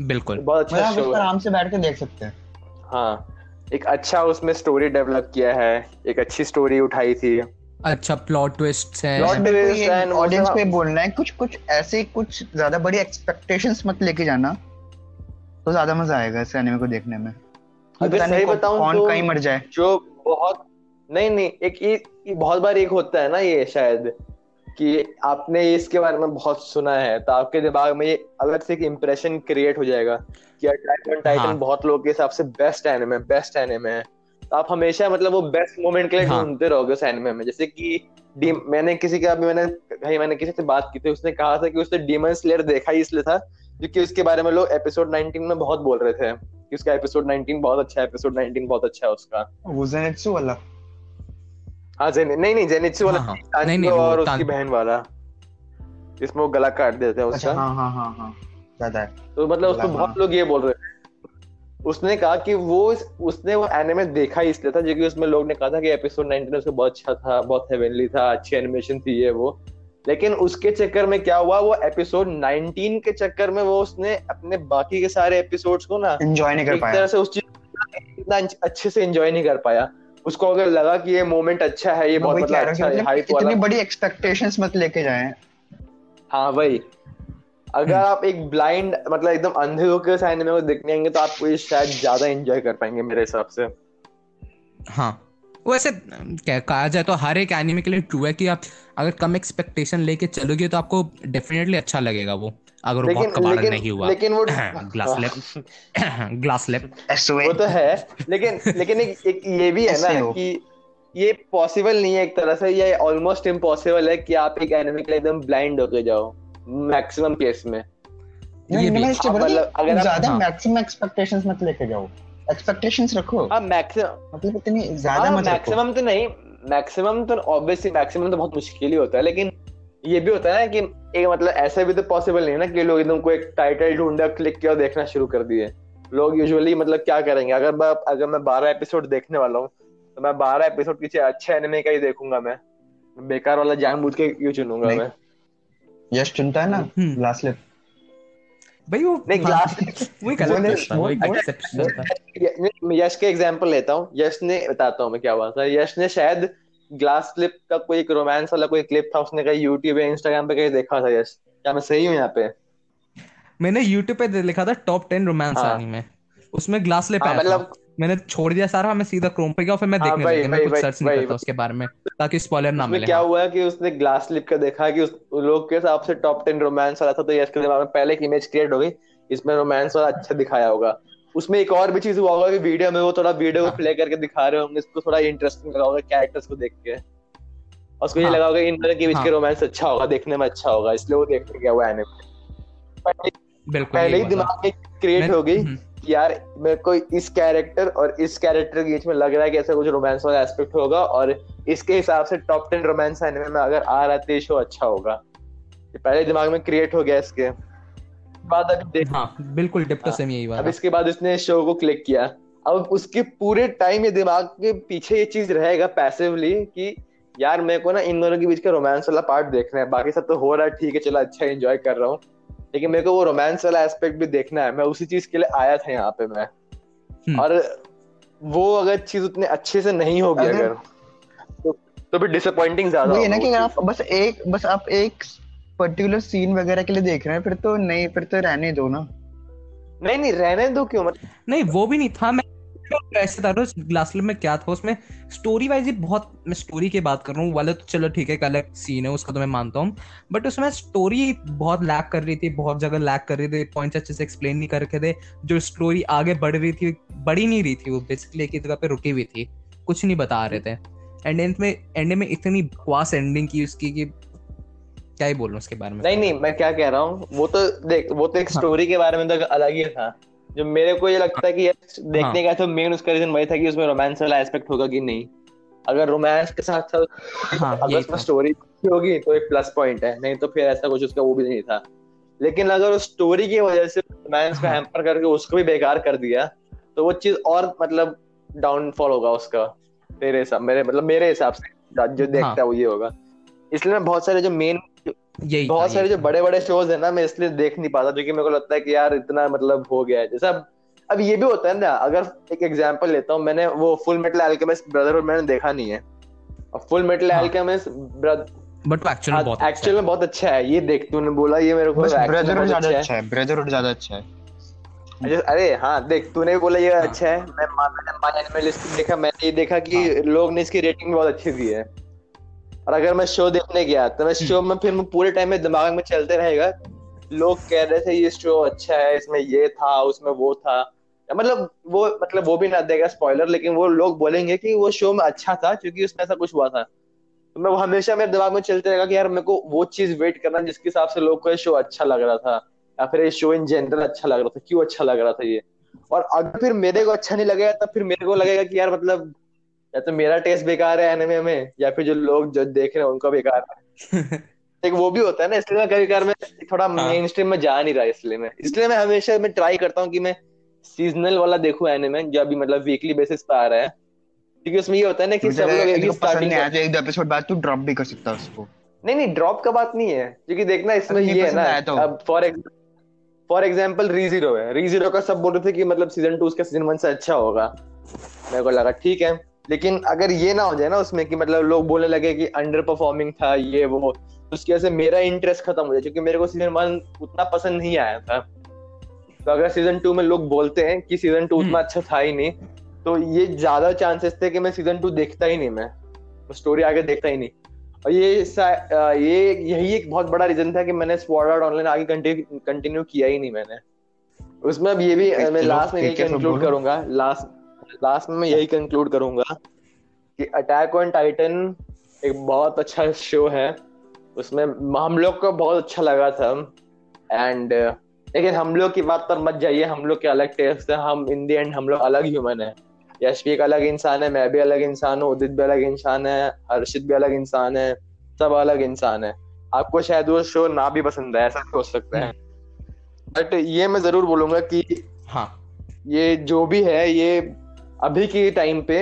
Speaker 4: बिल्कुल।
Speaker 1: बहुत
Speaker 3: मतलब
Speaker 1: अच्छा शो है।
Speaker 3: आराम से बैठ के देख सकते हैं।
Speaker 1: हाँ। एक अच्छा उसमें स्टोरी डेवलप किया है एक अच्छी स्टोरी उठाई थी।
Speaker 4: अच्छा प्लॉट ट्विस्ट है।
Speaker 1: And
Speaker 3: ऑडियंस ये बोलना है कुछ कुछ ऐसे कुछ ज़्यादा बड़ी एक्सपेक्टेशंस मत लेके जाना। तो ज़्यादा मज़ा आएगा इस एनिमे को देखने में।
Speaker 1: अगर सही बताऊँ
Speaker 3: कौन
Speaker 1: तो
Speaker 3: कहीं मर जाए।
Speaker 1: जो बहुत नहीं नहीं एक ये, ये बहुत बार एक होता है ना ये शायद कि आपने इसके बारे में बहुत सुना है तो आपके दिमाग में ये अलग से एक इम्प्रेशन क्रिएट हो जाएगा। कि अटैक ऑन टाइटन
Speaker 4: हाँ।
Speaker 1: बहुत लोगों के हिसाब से बेस्ट एनिमे बेस्ट एनिमे है। तो आप हमेशा मतलब वो बेस्ट मोमेंट के लिए
Speaker 4: हाँ।
Speaker 1: रहोगे उस एनिमे में। जैसे कि मैंने किसी का अभी मैंने कहीं मैंने किसी से बात की थी उसने कहा था कि उसने डीमन स्लेयर देखा ही इसलिए था क्योंकि उसके बारे में लोग एपिसोड 19 में बहुत बोल रहे थे कि उसका एपिसोड 19 बहुत अच्छा है एपिसोड 19 बहुत अच्छा है उसका।
Speaker 3: वो जेनेत्सु वाला।
Speaker 1: हाँ जेन नहीं नहीं जेनित्सु वाला
Speaker 4: हाँ, हाँ। नहीं, नहीं,
Speaker 1: और उसकी बहन वाला जिसमें वो गला काट देते हैं
Speaker 3: अच्छा
Speaker 1: उसका।
Speaker 3: हाँ हाँ हाँ हाँ। ज़्यादा है
Speaker 1: तो मतलब उसको
Speaker 3: हाँ।
Speaker 1: बहुत लोग ये बोल रहे थे। उसने कहा कि वो उसने वो एनिमे देखा ही इसलिए था क्योंकि उसमें लोग ने कहा था कि एपिसोड 19 उसका बहुत अच्छा था बहुत हेवनली था अच्छी एनिमेशन थी ये वो। लेकिन उसके चक्कर में क्या हुआ वो एपिसोड 19 के चक्कर में वो उसने अपने बाकी के सारे एपिसोड्स को ना
Speaker 3: एंजॉय नहीं कर
Speaker 1: एक
Speaker 3: पाया।
Speaker 1: तरह से उस चीज़ इतना अच्छे से एंजॉय नहीं कर पाया। उसको अगर लगा कि ये मोमेंट अच्छा है ये बहुत मतलब अच्छा
Speaker 3: है
Speaker 1: हाइप
Speaker 3: मतलब
Speaker 1: वाला।
Speaker 3: इतनी बड़ी एक्सपेक्टेशंस मत लेके जाएँ।
Speaker 1: हाँ वही। अगर आप एक ब्लाइंड मतलब एकदम अंधे होकर उस एनिमे को देखने आएँगे तो आप ये शायद ज़्यादा एंजॉय कर पाएँगे मेरे हिसाब से।
Speaker 4: हाँ। वैसे क्या कहा जाए तो हर एक एनिमे के लिए ट्रू है कि आप अगर कम एक्सपेक्टेशन लेके चलोगे तो आपको डेफिनेटली अच्छा लगेगा वो। अगर वो बहुत
Speaker 1: लेकिन
Speaker 4: कबाड़
Speaker 1: लेकिन
Speaker 4: नहीं हुआ।
Speaker 1: लेकिन वो
Speaker 4: ग्लास लिप ग्लास लिप
Speaker 1: वो तो है लेकिन लेकिन एक, एक ये भी है ना कि ये पॉसिबल नहीं है एक तरह से ये ऑलमोस्ट इम्पॉसिबल है कि आप एक एनिमे के लिए एकदम ब्लाइंड होके जाओ। मैक्सिमम केस में।
Speaker 4: ये भी-
Speaker 1: हाँ, मतलब अगर
Speaker 3: ज़्यादा
Speaker 4: हाँ।
Speaker 3: मैक्सिमम एक्सपेक्टेशंस मत लेके जाओ। एक्सपेक्टेशंस रखो।
Speaker 1: हाँ मैक्सिमम
Speaker 3: मतलब इतनी ज़्यादा
Speaker 1: हाँ
Speaker 3: मत
Speaker 1: मैक्सिमम तो नहीं मैक्सिमम तो ऑब्वियसली मैक्सिमम तो बहुत मुश्किल ही होता है लेकिन ये भी होता है ना कि एक मतलब ऐसे भी तो पॉसिबल नहीं है ना कि लोग एकदम को एक टाइटल ढूंढा क्लिक किया और देखना शुरू कर दिए। लोग यूजुअली मतलब क्या करेंगे? अगर मैं अगर मैं बारह एपिसोड देखने वाला हूँ तो मैं बारह एपिसोड पीछे अच्छे एनिमे का ही देखूँगा मैं। बेकार वाला जानबूझ के क्यों चुनूँगा मैं?
Speaker 3: यश चुनता है ना
Speaker 4: हम्म।
Speaker 3: ग्लास लिप
Speaker 4: भाई वो
Speaker 1: नहीं ग्लास
Speaker 4: गलत
Speaker 3: बोल।
Speaker 4: एक्सेप्शन था।
Speaker 1: मैं यश के एग्जांपल लेता हूँ। यश ने बताता हूँ मैं क्या हुआ था। यश ने शायद ग्लास क्लिप का कोई एक रोमांस वाला कोई क्लिप था उसने कहीं यूट्यूब या इंस्टाग्राम पे कहीं देखा था यश। क्या मैं सही हूँ यहाँ पे?
Speaker 4: मैंने YouTube पे लिखा था टॉप टेन रोमांस
Speaker 1: हाँ।
Speaker 4: एनीमे उसमें ग्लास लिप
Speaker 1: हाँ मतलब
Speaker 4: मैंने छोड़ दिया सारा मैं सीधा क्रोम पे गया और फिर मैं
Speaker 1: हाँ,
Speaker 4: देखने लगा मैं कुछ सर्च नहीं करता उसके बारे में ताकि स्पॉइलर ना मिले
Speaker 1: क्या
Speaker 4: हाँ।
Speaker 1: हुआ कि उसने ग्लास स्लिप का देखा कि उस लोग के हिसाब से टॉप टेन रोमांस वाला था तो यश के दिमाग में पहले एक इमेज क्रिएट हो गई इसमें रोमांस वाला अच्छा दिखाया होगा उसमें एक और भी चीज़ हुआ होगा कि वीडियो में वो थोड़ा वीडियो को। प्ले करके दिखा रहे होंगे इसको थोड़ा इंटरेस्टिंग लगा होगा कैरेक्टर्स को देख के और उसको ये
Speaker 4: हाँ।
Speaker 1: लगा होगा कि इन दोनों के बीच। के रोमांस अच्छा होगा देखने में अच्छा होगा इसलिए वो देखने गया वो एनिमे
Speaker 4: बिल्कुल
Speaker 1: पहले ही दिमाग में क्रिएट हो गई
Speaker 4: हम्म,
Speaker 1: कि यार मेरे को इस कैरेक्टर और इस कैरेक्टर के बीच में लग रहा है कि ऐसा कुछ रोमांस वाला एस्पेक्ट होगा और इसके हिसाब से टॉप टेन रोमांस एनिमे में अगर आ रहा है तो ये शो अच्छा होगा। ये पहले दिमाग में क्रिएट हो गया इसके। बाद अभी देख
Speaker 4: हाँ बिल्कुल डिप तो
Speaker 1: हाँ,
Speaker 4: सेम यही हुआ
Speaker 1: अब इसके बाद उसने शो को क्लिक किया। अब उसके पूरे टाइम ये दिमाग के पीछे ये चीज़ रहेगा पैसिवली कि यार मेरे को ना इन दोनों के बीच का रोमांस वाला पार्ट देखना है। बाकी सब तो हो रहा है ठीक है चलो अच्छा एंजॉय कर रहा हूँ। लेकिन मेरे को वो रोमांस वाला एस्पेक्ट भी देखना है। मैं उसी चीज़ के लिए आया था यहाँ पे मैं।
Speaker 4: हम्म।
Speaker 1: और वो अगर चीज़ उतने अच्छे से नहीं होगी
Speaker 3: अगर-
Speaker 1: अगर तो, तो फिर डिसअपॉइंटिंग ज़्यादा
Speaker 3: ये ना कि अगर आप बस एक बस आप एक पर्टिकुलर सीन वगैरह के लिए देख रहे हैं फिर तो नहीं फिर तो रहने दो ना।
Speaker 1: नहीं नहीं रहने दो क्यों? मतलब
Speaker 4: नहीं वो भी नहीं था। मैं ऐसे था ग्लास में क्या था उसमें? स्टोरी वाइज ही बहुत मैं स्टोरी की बात कर रहा हूँ। वाले तो चलो ठीक है अलग सीन है उसका तो मैं मानता हूँ। बट उसमें स्टोरी बहुत लैक कर रही थी बहुत जगह लैक कर रही थी। पॉइंट्स अच्छे से एक्सप्लेन नहीं कर रखे थे। जो स्टोरी आगे बढ़ रही थी बढ़ी नहीं रही थी वो बेसिकली एक जगह पे रुकी हुई थी। कुछ नहीं बता रहे थे। एंड एंड में एंड में इतनी बकवास एंडिंग की उसकी कि क्या ही बोलूँ उसके बारे में।
Speaker 1: नहीं नहीं मैं क्या कह रहा हूँ वो तो देख वो तो एक
Speaker 4: हाँ।
Speaker 1: स्टोरी के बारे में तो अलग ही था। जो मेरे को ये लगता है कि यार देखने
Speaker 4: हाँ।
Speaker 1: का तो मेन उसका रीजन वही था कि उसमें रोमांस वाला एस्पेक्ट होगा कि नहीं अगर रोमांस के साथ साथ
Speaker 4: हाँ
Speaker 1: अगर उसमें
Speaker 4: था
Speaker 1: स्टोरी होगी तो एक प्लस पॉइंट है नहीं तो फिर ऐसा कुछ उसका वो भी नहीं था लेकिन अगर उस स्टोरी की वजह से रोमांस को
Speaker 4: हाँ।
Speaker 1: हैम्पर करके उसको भी बेकार कर दिया तो वो चीज़ और मतलब डाउनफॉल होगा उसका तेरे हिसाब मेरे मतलब मेरे हिसाब से जो देखता
Speaker 4: हाँ।
Speaker 1: है वो ये होगा इसलिए मैं बहुत सारे जो मेन
Speaker 4: यही
Speaker 1: बहुत सारे जो बड़े बड़े शोज़ है ना मैं इसलिए देख नहीं पाता क्योंकि मेरे को लगता है कि यार इतना मतलब हो गया है। जैसा अब अब ये भी होता है ना अगर एक एग्जांपल लेता हूँ मैंने वो फुल मेटल एल्केमिस्ट ब्रदरहुड मैंने देखा नहीं है। और फुल मेटल। एल्केमिस्ट
Speaker 4: बट वो एक्चुअली बहुत अच्छा
Speaker 1: एक्चुअल में बहुत अच्छा है ये देख तूने बोला ये मेरे को
Speaker 3: ब्रदरहुड ज़्यादा
Speaker 1: अच्छा है।
Speaker 3: अच्छा ब्रदरहुड ज़्यादा अच्छा है।
Speaker 1: अच्छा, अरे हाँ देख तूने भी बोला ये
Speaker 4: हाँ।
Speaker 1: अच्छा है मैं एनिमलिस्ट देखा मैंने ये देखा कि
Speaker 4: हाँ।
Speaker 1: लोग ने इसकी रेटिंग बहुत अच्छी दी है। और अगर मैं शो देखने गया तो मैं। शो में फिर मैं पूरे टाइम में दिमाग में चलते रहेगा, लोग कह रहे थे, ये शो अच्छा है, इसमें ये था, उसमें वो था मतलब वो मतलब वो भी ना देगा स्पॉइलर लेकिन वो लोग बोलेंगे कि वो शो में अच्छा था, क्योंकि उसमें ऐसा कुछ हुआ था तो मैं हमेशा मेरे दिमाग में चलते रहेगा कि यार, मेरे को वो चीज़ वेट करना, जिसके हिसाब से लोग को ये शो अच्छा लग रहा था, या फिर ये शो इन जनरल अच्छा लग रहा था, क्यों अच्छा लग रहा था ये और अगर फिर मेरे को अच्छा नहीं लगेगा, तब फिर मेरे को लगेगा कि यार मतलब या तो मेरा टेस्ट बेकार है एनिमे में या फिर जो लोग जो देख रहे हैं उनका बेकार है। <laughs> एक वो भी होता है ना इसलिए मैं कभी कभार मैं थोड़ा
Speaker 2: हाँ।
Speaker 1: मेन स्ट्रीम में जा नहीं रहा इसलिए मैं। इसलिए मैं हमेशा मैं ट्राई करता हूँ कि मैं सीजनल वाला देखूँ एनिमे जो अभी मतलब वीकली बेसिस पे आ रहा है। क्योंकि उसमें ये होता है ना कि सब लोग एक ही स्टार्टिंग
Speaker 3: नहीं आया एक एपिसोड बाद तू ड्रॉप भी कर सकता है उसको।
Speaker 1: नहीं नहीं ड्रॉप का बात नहीं है क्योंकि देखना इसमें ये है ना
Speaker 3: तो।
Speaker 1: अब for for example re zero है। री ज़ीरो का सब बोल रहे थे कि मतलब सीज़न टू उसका सीज़न वन से अच्छा होगा। मेरे को लगा ठीक है। लेकिन अगर ये ना हो जाए ना उसमें कि मतलब लोग बोलने लगे कि अंडर परफॉर्मिंग था ये वो तो उसकी वजह से मेरा इंटरेस्ट खत्म हो जाए क्योंकि मेरे को सीज़न वन उतना पसंद नहीं आया था। तो अगर सीज़न टू में लोग बोलते हैं कि सीज़न टू उतना अच्छा था ही नहीं तो ये ज़्यादा चांसेस थे कि मैं सीज़न टू देखता ही नहीं मैं। स्टोरी आगे देखता ही नहीं। और ये ये यही एक बहुत बड़ा रीजन था कि मैंने स्वॉर्ड आर्ट ऑनलाइन आगे कंटिन्यू किया ही नहीं मैंने। उसमें अब ये भी मैं लास्ट में कंक्लूड करूँगा लास्ट लास्ट में मैं यही कंक्लूड करूँगा कि अटैक ऑन टाइटन एक बहुत अच्छा शो है। उसमें हम लोग को बहुत अच्छा लगा था। एंड लेकिन हम लोग की बात पर मत जाइए। हम लोग के अलग टेस्ट है। हम इन दी एंड हम लोग अलग ह्यूमन है। यश भी एक अलग इंसान है। मैं भी अलग इंसान हूँ। उदित भी अलग इंसान है। हर्षित भी अलग इंसान है। सब अलग इंसान है। आपको शायद वो शो ना भी पसंद है ऐसा हो सकता है। बट ये मैं ज़रूर बोलूँगा कि
Speaker 2: हाँ।
Speaker 1: ये जो भी है ये अभी के टाइम पे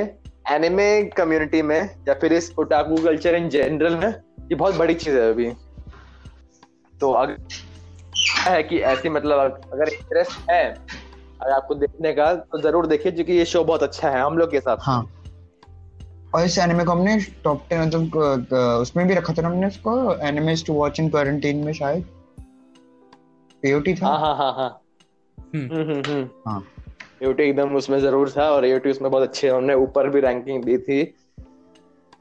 Speaker 1: एनिमे कम्युनिटी में या फिर इस ओटाकू कल्चर इन जनरल में ये बहुत बड़ी चीज़ है अभी। तो अगर है कि ऐसी मतलब अगर इंटरेस्ट है अगर आपको देखने का तो ज़रूर देखिए क्योंकि ये शो बहुत अच्छा है हम लोग के साथ।
Speaker 3: हाँ। और इस एनिमे को हमने टॉप टेन मतलब उसमें भी रखा था हमने उसको animes to watch in quarantine में शायद। पीओटी था।
Speaker 1: हाँ हाँ हाँ हाँ।
Speaker 2: हम्म।
Speaker 1: हम्म हम्म हम्म।
Speaker 3: हाँ।
Speaker 1: यूटी एकदम उसमें ज़रूर था और यूटी उसमें बहुत अच्छे हमने ऊपर भी रैंकिंग दी थी।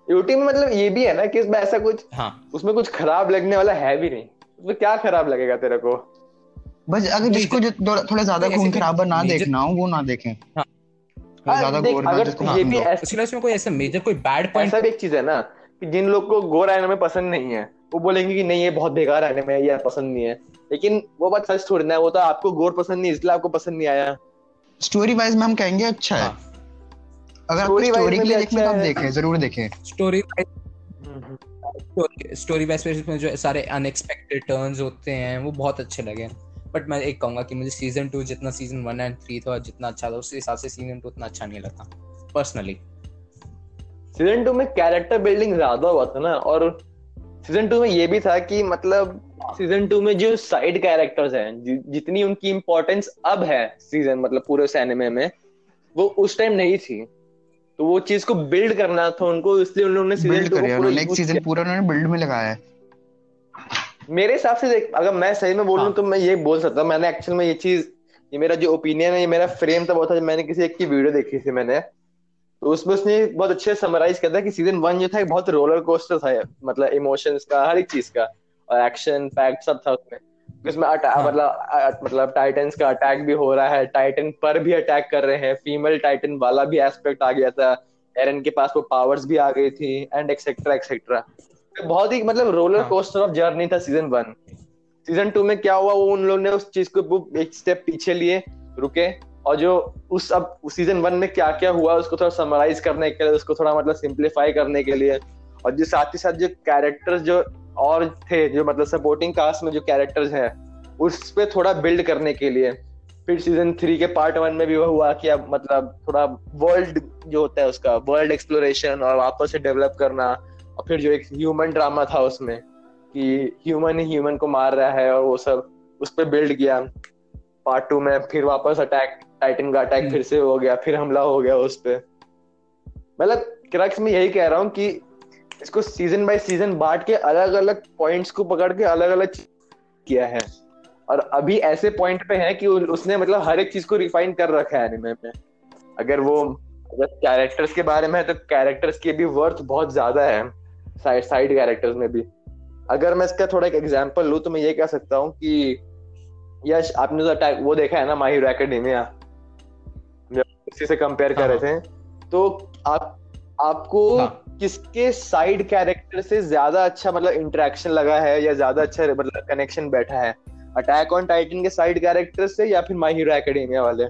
Speaker 1: यूटी में मतलब ये भी है ना कि इसमें ऐसा कुछ
Speaker 2: हाँ।
Speaker 1: उसमें कुछ खराब लगने वाला है भी नहीं। उसमें क्या खराब लगेगा तेरे को?
Speaker 3: बस अगर जिसको जो थोड़ा थोड़ा ज़्यादा खून खराबा ना देखना हो वो ना देखें।
Speaker 2: हाँ।
Speaker 1: हाँ,
Speaker 3: ज़्यादा गोर
Speaker 1: अगर ये भी ऐसा
Speaker 2: कोई ऐसा मेजर कोई बैड पॉइंट
Speaker 1: ऐसा भी एक चीज़ है ना कि जिन लोग को गोर एनिमे पसंद नहीं है वो बोलेंगे कि नहीं ये बहुत बेकार एनिमे है ये पसंद नहीं है। लेकिन वो बात सच थोड़ी ना है वो तो आपको गोर पसंद नहीं इसलिए आपको पसंद नहीं आया।
Speaker 3: स्टोरी वाइज में हम कहेंगे अच्छा है।
Speaker 2: हाँ।
Speaker 3: अगर आपको स्टोरी
Speaker 1: में
Speaker 3: के लिए देखना तो
Speaker 1: अच्छा
Speaker 3: आप देखें ज़रूर देखें।
Speaker 2: स्टोरी स्टोरी बेस में जो सारे अनएक्सपेक्टेड टर्न्स होते हैं वो बहुत अच्छे लगे। बट मैं एक कहूँगा कि मुझे सीज़न टू जितना सीज़न वन एंड थ्री था जितना अच्छा था उस हिसाब से सीज़न टू उतना अच्छा नहीं लगा पर्सनली
Speaker 1: सीज़न टू में कैरेक्टर बिल्डिंग ज़्यादा हुआ था ना और सीज़न टू में ये भी था कि मतलब सीज़न टू में जो साइड कैरेक्टर्स हैं जितनी उनकी इम्पोर्टेंस अब है सीज़न मतलब पूरे उस एनिमे में वो उस टाइम नहीं थी। तो वो चीज़ को बिल्ड करना था उनको इसलिए उन्होंने सीज़न टू को पूरा
Speaker 3: उन्होंने सीज़न पूरा उन्होंने बिल्ड में लगाया है।
Speaker 1: मेरे हिसाब से देख अगर मैं सही में बोलूँ
Speaker 2: हाँ।
Speaker 1: तो मैं ये बोल सकता हूँ मैंने एक्चुअल में ये चीज़ ये मेरा जो ओपिनियन है ये मेरा फ्रेम था वो था मैंने किसी एक की वीडियो देखी थी मैंने। तो उसमें उसने बहुत अच्छे समराइज किया था कि सीज़न वन जो था बहुत रोलर कोस्टर था मतलब इमोशंस का हर एक चीज़ का। और एक्शन पैक्ट सब था उसमें अटैक
Speaker 2: हाँ।
Speaker 1: मतलब मतलब टाइटन्स का अटैक भी हो रहा है टाइटन पर भी अटैक कर रहे हैं फीमेल टाइटन वाला भी एस्पेक्ट आ गया था एरन के पास वो पावर्स भी आ गई थी एंड एक्सेट्रा एक्सेट्रा बहुत ही मतलब रोलर। कोस्टर ऑफ़ जर्नी था सीज़न वन सीज़न टू में क्या हुआ वो उन लोगों ने उस चीज़ को एक स्टेप पीछे लिए रुके और जो उस अब सीज़न वन में क्या क्या हुआ उसको थोड़ा समराइज करने के लिए उसको थोड़ा मतलब सिंप्लीफाई करने के लिए और जो साथ ही साथ जो कैरेक्टर्स जो और थे जो मतलब सपोर्टिंग कास्ट में जो कैरेक्टर्स हैं उस पे थोड़ा बिल्ड करने के लिए। फिर सीज़न थ्री के पार्ट वन में भी वो हुआ कि अब मतलब थोड़ा वर्ल्ड जो होता है उसका वर्ल्ड एक्सप्लोरेशन और वापस से डेवलप करना और फिर जो एक ह्यूमन ड्रामा था उसमें कि ह्यूमन ही ह्यूमन को मार रहा है और वो सब उस पर बिल्ड किया। पार्ट टू में फिर वापस अटैक टाइटन का अटैक फिर से हो गया फिर हमला हो गया उस पर मतलब क्रक्स में यही कह रहा हूँ कि इसको सीज़न बाय सीज़न बांट के अलग अलग पॉइंट्स को पकड़ के अलग अलग किया है। और अभी ऐसे पॉइंट पे है कि उसने मतलब हर एक चीज़ को रिफाइन कर रखा है एनिमे में। अगर वो अगर कैरेक्टर्स के बारे में है तो कैरेक्टर्स की भी वर्थ बहुत ज़्यादा है साइड साइड कैरेक्टर्स में भी। अगर मैं इसका थोड़ा एक एग्जांपल लूँ तो मैं ये कह सकता हूँ कि यश आपने तो अटैक वो देखा है ना माही एकेडेमिया उसी से कंपेयर कर रहे थे। तो आप आपको
Speaker 2: हाँ।
Speaker 1: किसके साइड कैरेक्टर से ज़्यादा अच्छा मतलब इंटरेक्शन लगा है या ज़्यादा अच्छा मतलब कनेक्शन बैठा है? अटैक ऑन टाइटन के साइड कैरेक्टर से या फिर माई हीरो एकेडेमिया वाले?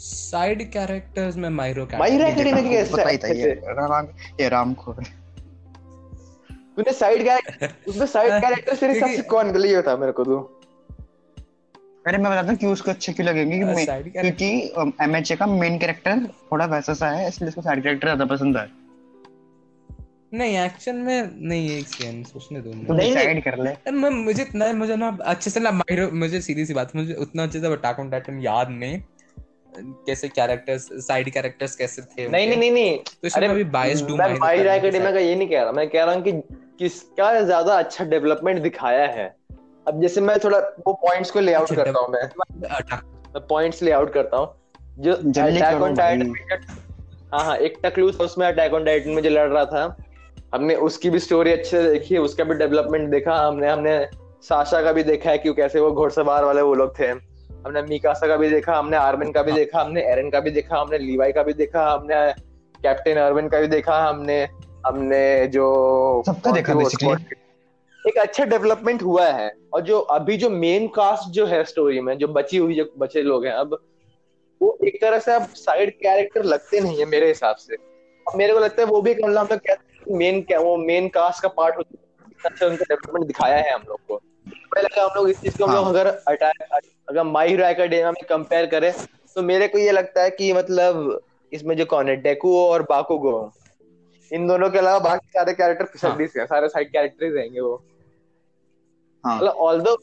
Speaker 4: साइड कैरेक्टर्स में माइरो
Speaker 1: माई हीरो
Speaker 3: ये
Speaker 1: एकेडेमिया
Speaker 3: देखो,
Speaker 1: के
Speaker 3: पता ही
Speaker 1: कैसे
Speaker 3: था ये राम ये राम खोर
Speaker 1: तूने साइड कैरेक्टर उसमें साइड कैरेक्टर <laughs> तेरे हिसाब से
Speaker 4: क्योंकि-
Speaker 1: कौन गली होता मेरे को तू
Speaker 3: अरे मैं बताता हूँ क्यों उसको अच्छे क्यों लगेंगे कि मैं-
Speaker 4: साइड कैरेक्टर
Speaker 3: क्योंकि एमएचए का मेन कैरेक्टर थोड़ा वैसा सा है इसलिए उसको साइड कैरेक्टर ज़्यादा पसंद है।
Speaker 4: नहीं एक्शन में नहीं एक सेकंड सोचने दो।
Speaker 1: नहीं,
Speaker 3: डिसाइड कर ले।
Speaker 4: यार, मैं मुझे इतना मुझे ना अच्छे से ना माइरो मुझे सीधी सी बात मुझे उतना अच्छे से अटैक ऑन टाइटन याद नहीं। कैसे कैरेक्टर्स साइड कैरेक्टर्स कैसे थे
Speaker 1: नहीं नहीं नहीं नहीं
Speaker 4: तो इसमें अभी बायस डू
Speaker 1: मैं माई हीरो का ये नहीं कह रहा मैं कह रहा हूँ कि किसका ज़्यादा अच्छा डेवलपमेंट दिखाया है? अब जैसे मैं थोड़ा वो पॉइंट्स को लेआउट
Speaker 4: अच्छा,
Speaker 1: करता हूँ मैं। पॉइंट्स लेआउट करता हूँ। जो अटैक ऑन। टाइटन हाँ हाँ एक टकलू था उसमें अटैक ऑन टाइटन में जो लड़ रहा था हमने उसकी भी स्टोरी अच्छे से देखी है उसका भी डेवलपमेंट देखा हमने हमने साशा का भी देखा है क्यों कैसे वो घोड़सवार वाले वो लोग थे। हमने मिकासा का भी देखा हमने आर्मिन का भी
Speaker 4: हाँ।
Speaker 1: देखा हमने एरन का भी देखा हमने लीवाई का भी देखा हमने कैप्टन अर्विन का भी देखा हमने हमने जो
Speaker 3: सबका देखा
Speaker 1: squad- एक अच्छा डेवलपमेंट हुआ है। और जो अभी जो मेन कास्ट जो है स्टोरी में जो बची हुई जो बचे लोग हैं अब वो एक तरह से अब साइड कैरेक्टर लगते नहीं है मेरे हिसाब से। अब मेरे को लगता है वो भी एक मतलब हम लोग मेन क्या वो मेन कास्ट का पार्ट होता है। अच्छा उनका डेवलपमेंट दिखाया है हम लोग को। लगा हम लोग इस चीज़ को हम लोग
Speaker 3: हाँ।
Speaker 1: अगर अटैक अगर माई हीरो एकेडेमिया में कंपेयर करें तो मेरे को ये लगता है कि मतलब इसमें जो कौन है डेकू और बाकुगो इन दोनों के अलावा बाकी सारे कैरेक्टर फिसड्डी से हैं सारे साइड कैरेक्टर ही रहेंगे वो।
Speaker 3: हाँ।
Speaker 1: मतलब ऑल्दो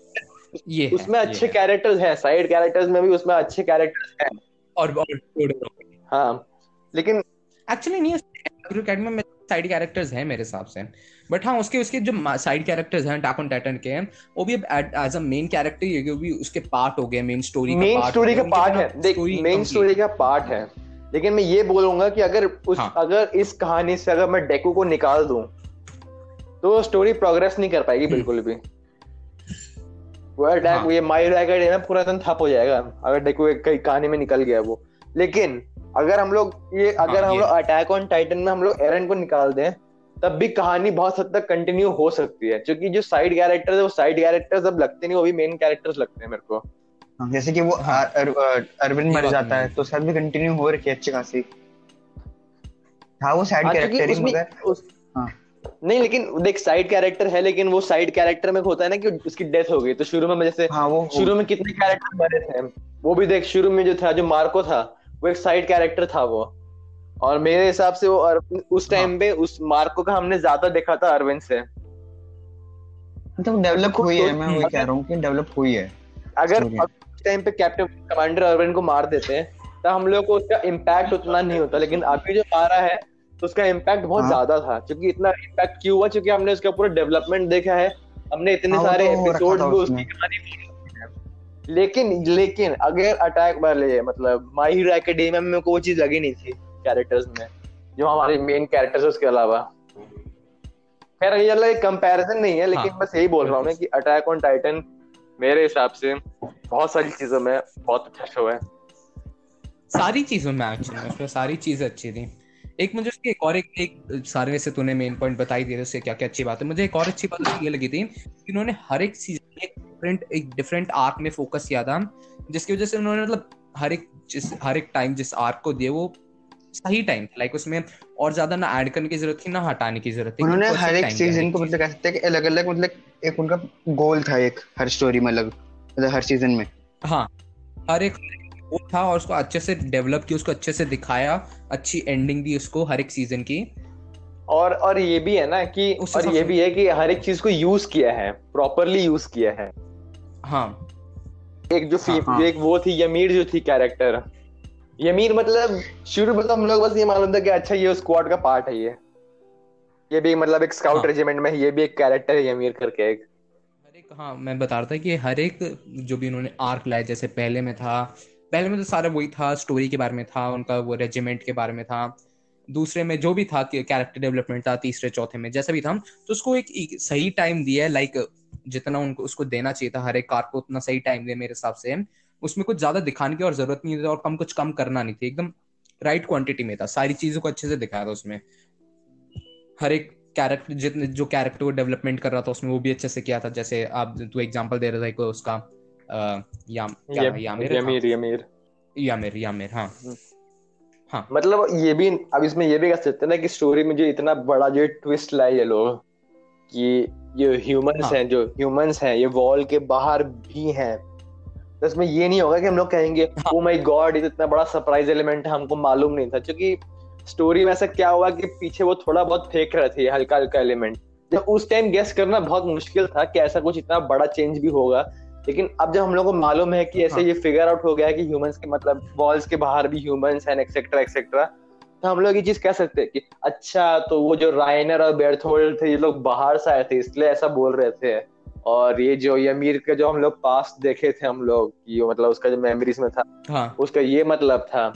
Speaker 4: ये
Speaker 1: उसमें
Speaker 4: ये
Speaker 1: अच्छे कैरेक्टर्स हैं साइड कैरेक्टर्स में भी उसमें अच्छे कैरेक्टर्स हैं।
Speaker 4: और और
Speaker 1: हाँ। लेकिन
Speaker 4: एक्चुअली नहीं है अकेडमी में साइड कैरेक्टर्स हैं मेरे हिसाब से। बट हाँ उसके उसके जो साइड कैरेक्टर्स हैं अटैक ऑन टाइटन के हैं वो भी एज अ मेन कैरेक्टर ही है वो भी उसके पार्ट हो गए मेन स्टोरी
Speaker 1: मेन स्टोरी का पार्ट है। देख मेन स्टोरी का पार्ट है। लेकिन मैं ये बोलूँगा कि अगर उस
Speaker 4: हाँ।
Speaker 1: अगर इस कहानी से अगर मैं डेकू को निकाल दूँ तो स्टोरी प्रोग्रेस नहीं कर पाएगी
Speaker 4: हम्म।
Speaker 1: बिल्कुल भी वो अटैक
Speaker 4: हाँ।
Speaker 1: ये माई एकेडेमी पूरा दिन ठप हो जाएगा अगर डेकू एक कहीं कहानी में निकल गया वो लेकिन अगर हम लोग ये अगर
Speaker 4: हाँ,
Speaker 1: हम लोग अटैक ऑन टाइटन में हम लोग एरन को निकाल दें तब भी कहानी बहुत हद तक कंटिन्यू हो सकती है क्योंकि जो साइड कैरेक्टर्स है वो साइड कैरेक्टर्स अब लगते नहीं वो भी मेन कैरेक्टर्स लगते हैं मेरे को
Speaker 3: हाँ, जैसे कि वो
Speaker 4: हाँ।
Speaker 3: अर- अर- अरविंद मर जाता है तो सब भी कंटिन्यू हो रखी है अच्छी खासी। हाँ वो साइड
Speaker 1: हाँ,
Speaker 3: कैरेक्टर ही मगर।
Speaker 1: उस
Speaker 3: हाँ।
Speaker 1: नहीं लेकिन देख साइड कैरेक्टर है लेकिन वो साइड कैरेक्टर में होता है ना कि उसकी डेथ हो गई। तो शुरू में जैसे
Speaker 3: हाँ वो
Speaker 1: शुरू में कितने कैरेक्टर बने थे? वो भी देख शुरू में जो था जो मार्को था वो एक साइड कैरेक्टर था वो। और मेरे हिसाब से वो अरविंद उस टाइम
Speaker 3: हाँ।
Speaker 1: पे उस मार्को का हमने ज़्यादा देखा था अरविंद से।
Speaker 3: मतलब डेवलप हुई है
Speaker 1: तो-
Speaker 3: मैं वही कह रहा हूँ कि डेवलप हुई है।
Speaker 1: अगर टाइम पे कैप्टन कमांडर अरविंद को मार देते तो हम लोग को उसका इम्पैक्ट उतना नहीं होता। लेकिन अभी जो मारा है तो उसका इम्पैक्ट बहुत
Speaker 3: हाँ।
Speaker 1: ज़्यादा था क्योंकि इतना इम्पैक्ट क्यों हुआ? क्योंकि हमने उसका पूरा डेवलपमेंट देखा है हमने इतने
Speaker 3: हाँ,
Speaker 1: सारे
Speaker 3: तो
Speaker 1: एपिसोड
Speaker 3: था
Speaker 1: भी उसकी कहानी है। लेकिन लेकिन अगर अटैक वाले मतलब माई हीरो एकेडेमिया में को वो चीज़ लगी नहीं थी कैरेक्टर्स में जो हमारे मेन कैरेक्टर्स उसके अलावा। खैर ये कंपैरिजन नहीं है लेकिन
Speaker 4: हाँ,
Speaker 1: बस यही बोल रहा हूँ कि अटैक ऑन टाइटन मेरे हिसाब से बहुत सारी चीज़ों में बहुत अच्छा शो है।
Speaker 4: सारी चीज़ों में एक्चुअली उसमें सारी चीज़ें अच्छी थी। एक मुझे उसकी एक और एक, एक सारे से तूने मेन पॉइंट बताई दिए उससे क्या क्या अच्छी बात है। मुझे एक और अच्छी बात ये लगी थी कि उन्होंने हर एक सीज़न एक डिफरेंट एक डिफरेंट आर्क में फोकस किया था जिसकी वजह से उन्होंने मतलब हर एक जिस हर एक टाइम जिस आर्क को दिए वो सही टाइम लाइक उसमें और ज़्यादा ना ऐड करने की ज़रूरत थी ना हटाने की ज़रूरत थी।
Speaker 3: उन्होंने हर एक सीज़न को मतलब कह सकते हैं कि अलग अलग मतलब एक उनका गोल था एक हर स्टोरी में अलग मतलब हर सीज़न में।
Speaker 4: हाँ हर एक वो था और उसको अच्छे से डेवलप किया उसको अच्छे से दिखाया अच्छी एंडिंग दी उसको हर एक सीज़न की।
Speaker 1: और और ये भी है ना कि
Speaker 4: उस
Speaker 1: और ये भी है कि हर एक चीज़ को यूज़ किया है प्रॉपरली यूज़ किया है।
Speaker 4: हाँ।
Speaker 1: एक जो फ़ी,
Speaker 3: हाँ।
Speaker 1: एक वो थी यमीर जो थी कैरेक्टर यमीर मतलब शुरू में तो हम लोग बस ये मालूम था कि अच्छा ये स्क्वाड का पार्ट है ये। ये भी मतलब एक स्काउट
Speaker 4: हाँ।
Speaker 1: रेजिमेंट में ये भी एक कैरेक्टर है यमीर करके एक।
Speaker 4: हर एक हाँ मैं बता रहा था कि हर एक जो भी उन्होंने आर्क लाया जैसे पहले में था पहले में तो सारा वही था स्टोरी के बारे में था उनका वो रेजिमेंट के बारे में था। दूसरे में जो भी था कैरेक्टर डेवलपमेंट था तीसरे चौथे में जैसा भी था तो उसको एक, एक सही टाइम दिया है लाइक जितना उनको उसको देना चाहिए था हर एक कार को उतना सही टाइम दिया मेरे हिसाब से। उसमें कुछ ज़्यादा दिखाने की और ज़रूरत नहीं थी और कम कुछ कम करना नहीं थी। एकदम राइट क्वांटिटी में था। सारी चीज़ों को अच्छे से दिखाया था उसमें। हर एक कैरेक्टर जितने जो कैरेक्टर को डेवलपमेंट कर रहा था उसमें वो भी अच्छे से किया था। जैसे आप तू एग्जांपल दे रहा था एक उसका याम क्या
Speaker 1: यम-
Speaker 4: यामिर था?
Speaker 1: यमीर यमीर।
Speaker 4: यामिर यामिर हाँ। हाँ।
Speaker 1: मतलब ये भी अब इसमें ये भी कह सकते हैं ना कि स्टोरी में जो इतना बड़ा जो ट्विस्ट लाए ये लोग कि जो ह्यूमंस
Speaker 4: हाँ।
Speaker 1: हैं जो ह्यूमंस हैं ये वॉल के बाहर भी हैं। तो इसमें ये नहीं होगा कि हम लोग कहेंगे। ओ माय गॉड तो इतना बड़ा सरप्राइज़ एलिमेंट है हमको मालूम नहीं था क्योंकि स्टोरी में ऐसा क्या हुआ कि पीछे वो थोड़ा बहुत फेंक रहे थे हल्का हल्का एलिमेंट जब उस टाइम गेस करना बहुत मुश्किल था कि ऐसा कुछ इतना बड़ा चेंज भी होगा लेकिन अब जब हम लोग को मालूम है कि ऐसे
Speaker 4: हाँ।
Speaker 1: ये फिगर आउट हो गया है कि ह्यूमंस के मतलब वॉल्स के बाहर भी ह्यूमंस हैं एक्सेट्रा एक्सेट्रा तो हम लोग ये चीज़ कह सकते हैं कि अच्छा तो वो जो राइनर और बेर्थोल्ड थे ये लोग बाहर से आए थे इसलिए ऐसा बोल रहे थे और ये जो यमीर के जो हम लोग पास देखे थे हम लोग कि वो मतलब उसका जो मेमोरीज में था
Speaker 4: हाँ।
Speaker 1: उसका ये मतलब था।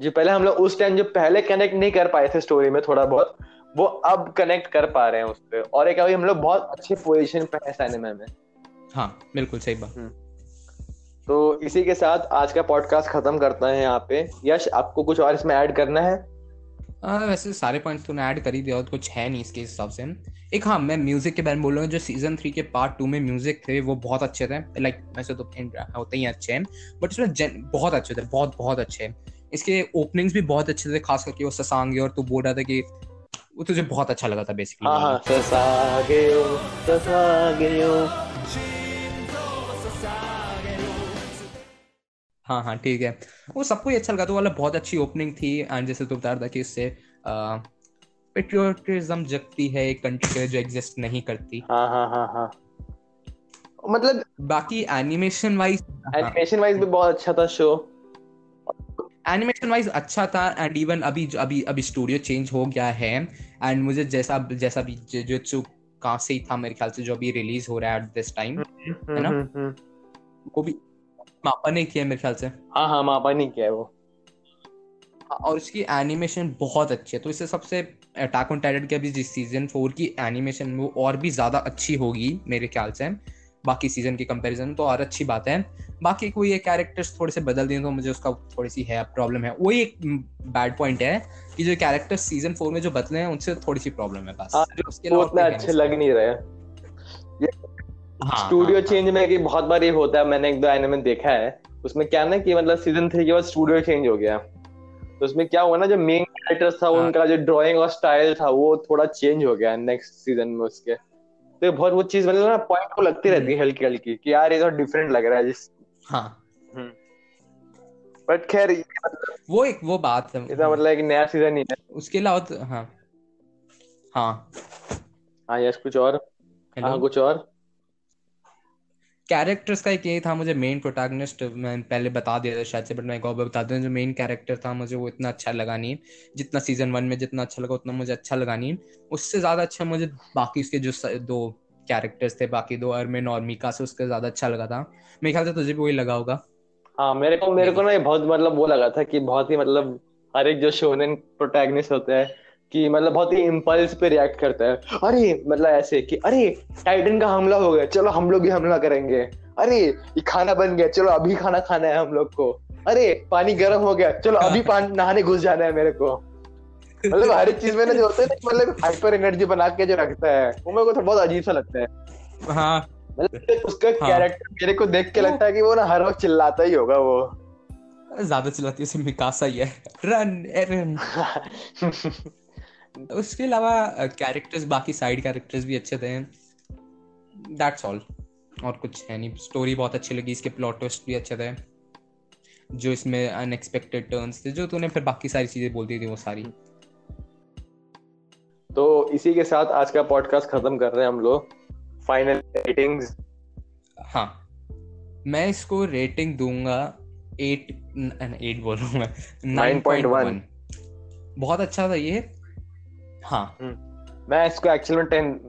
Speaker 1: जो पहले हम लोग उस टाइम जो पहले कनेक्ट नहीं कर पाए थे स्टोरी में थोड़ा बहुत वो अब कनेक्ट कर पा रहे हैं उस पर और एक अभी हम लोग बहुत अच्छे पोजिशन पे हैं सिनेमा में।
Speaker 4: हाँ बिल्कुल सही बात।
Speaker 1: तो इसी के साथ आज का पॉडकास्ट खत्म करता है यहाँ पे। यश आपको कुछ और इसमें ऐड करना है?
Speaker 4: आ, वैसे सारे पॉइंट्स तूने ऐड कर ही दिया और कुछ है नहीं इसके हिसाब से। एक हाँ मैं म्यूज़िक के बारे में बोल रहा हूँ जो सीज़न थ्री के पार्ट टू में म्यूज़िक थे वो बहुत अच्छे थे। लाइक वैसे तो होते ही अच्छे हैं बट उसमें बहुत अच्छे थे बहुत बहुत अच्छे इसके ओपनिंग्स भी बहुत अच्छे थे खास करके वो ससांगे और तू बोल रहा था कि वो तुझे बहुत अच्छा लगा था बेसिकली
Speaker 1: हाँ हाँ
Speaker 4: हाँ हाँ ठीक है। वो सबको ही अच्छा लगा। तो वाला बहुत अच्छी ओपनिंग थी एंड जैसे तू बता रहा था कि इससे पेट्रियोटिज्म जगती है एक कंट्री के जो एग्जिस्ट नहीं करती।
Speaker 1: हाँ हाँ हाँ हाँ। मतलब
Speaker 4: बाकी एनिमेशन वाइज
Speaker 1: एनिमेशन वाइज भी बहुत अच्छा था शो
Speaker 4: एनिमेशन वाइज अच्छा था एंड इवन अभी अभी अभी स्टूडियो चेंज हो गया है एंड मुझे जैसा जैसा भी जो जो कहाँ से ही था मेरे ख्याल से जो अभी रिलीज़ हो रहा है एट दिस टाइम है ना?
Speaker 1: हम्म, हम्म।
Speaker 4: वो भी मापा नहीं किया मेरे ख्याल से।
Speaker 1: हाँ हाँ मापा नहीं किया है वो।
Speaker 4: और उसकी एनिमेशन बहुत अच्छी है तो इससे सबसे अटैक ऑन टाइटन की अभी जिस सीज़न फोर की एनिमेशन वो और भी ज़्यादा अच्छी होगी मेरे ख्याल से बाकी सीज़न के कंपैरिजन तो और अच्छी बात है। बाकी कोई ये कैरेक्टर्स थोड़े से बदल दिए तो मुझे उसका थोड़ी सी है प्रॉब्लम है। वही एक बैड पॉइंट है कि जो कैरेक्टर्स सीज़न फोर में जो बदले हैं उनसे थोड़ी सी प्रॉब्लम है बस।
Speaker 1: हाँ, जो
Speaker 4: उसके
Speaker 1: उतना अच्छे लग नहीं रहे।
Speaker 4: हाँ,
Speaker 1: स्टूडियो
Speaker 4: हाँ,
Speaker 1: चेंज में कि बहुत बार ये होता है मैंने एक दो एनिमे देखा है। उसमें क्या ना कि मतलब सीज़न थ्री के बाद स्टूडियो चेंज हो गया। तो उसमें क्या हुआ ना जो मेन कैरेक्टर्स था
Speaker 4: हाँ।
Speaker 1: उनका जो ड्राइंग और स्टाइल था वो थोड़ा चेंज हो गया नेक्स्ट सीज़न में उसके। तो बहुत वो चीज़ मतलब ना पॉइंट को लगती रहती है हल्की हल्की कि यार ये तो डिफरेंट लग रहा है जिस
Speaker 4: हाँ।
Speaker 1: बट खैर
Speaker 4: वो एक वो बात है।
Speaker 1: इसका मतलब एक नया सीज़न ही है।
Speaker 4: उसके अलावा तो हाँ। हाँ।
Speaker 1: हाँ यस कुछ और? हाँ कुछ और?
Speaker 4: कैरेक्टर्स का एक ये था मुझे मेन प्रोटैगनिस्ट मैं पहले बता दिया था शायद से बट मैं एक और बता दूँ जो मेन कैरेक्टर था मुझे वो इतना अच्छा लगा नहीं। जितना सीज़न वन में जितना अच्छा लगा उतना मुझे अच्छा लगा नहीं। उससे ज़्यादा अच्छा मुझे बाकी उसके जो दो कैरेक्टर्स थे बाकी दो अरमिन और मीका से उसके ज़्यादा अच्छा लगा था। मेरे ख्याल से तुझे भी वही लगा होगा।
Speaker 1: हाँ मेरे को मेरे को ना ये बहुत मतलब वो लगा था कि बहुत ही मतलब हर एक जो शोनेन प्रोटैगनिस्ट होता है कि मतलब बहुत ही इम्पल्स पे रिएक्ट करता है। अरे मतलब ऐसे कि अरे टाइटन का हमला हो गया चलो हम लोग भी हमला करेंगे। अरे ये खाना बन गया चलो अभी खाना खाना है हम लोग को। अरे पानी गर्म हो गया चलो अभी पानी नहाने घुस जाना है मेरे को। मतलब हर चीज़ में ना जो होता है मतलब हाइपर एनर्जी बना के जो रखता है वो मेरे को तो बहुत अजीब सा लगता है।
Speaker 4: हाँ।
Speaker 1: मतलब उसका
Speaker 4: हाँ।
Speaker 1: कैरेक्टर मेरे को देख के लगता है कि वो ना हर वक्त चिल्लाता ही होगा वो।
Speaker 4: ज़्यादा चिल्लाती है उसे मिकासा ही है। रन एरन <laughs> उसके अलावा कैरेक्टर्स बाकी साइड कैरेक्टर्स भी अच्छे थे। दैट्स ऑल और कुछ है नहीं। स्टोरी बहुत अच्छी लगी इसके प्लॉट ट्विस्ट भी अच्छे थे। जो इसमें अनएक्सपेक्टेड टर्न्स थे जो तूने फिर बाकी सारी चीज़ें बोल दी थी वो सारी।
Speaker 1: तो इसी के साथ आज का पॉडकास्ट खत्म कर रहे हैं हम लोग। फाइनल रेटिंग्स
Speaker 4: हाँ। मैं इसको रेटिंग दूँगा एट एट बोल रहा मैं नाइन पॉइंट वन बहुत अच्छा था ये। हाँ।
Speaker 1: मैं इसको एक्चुअल में टेन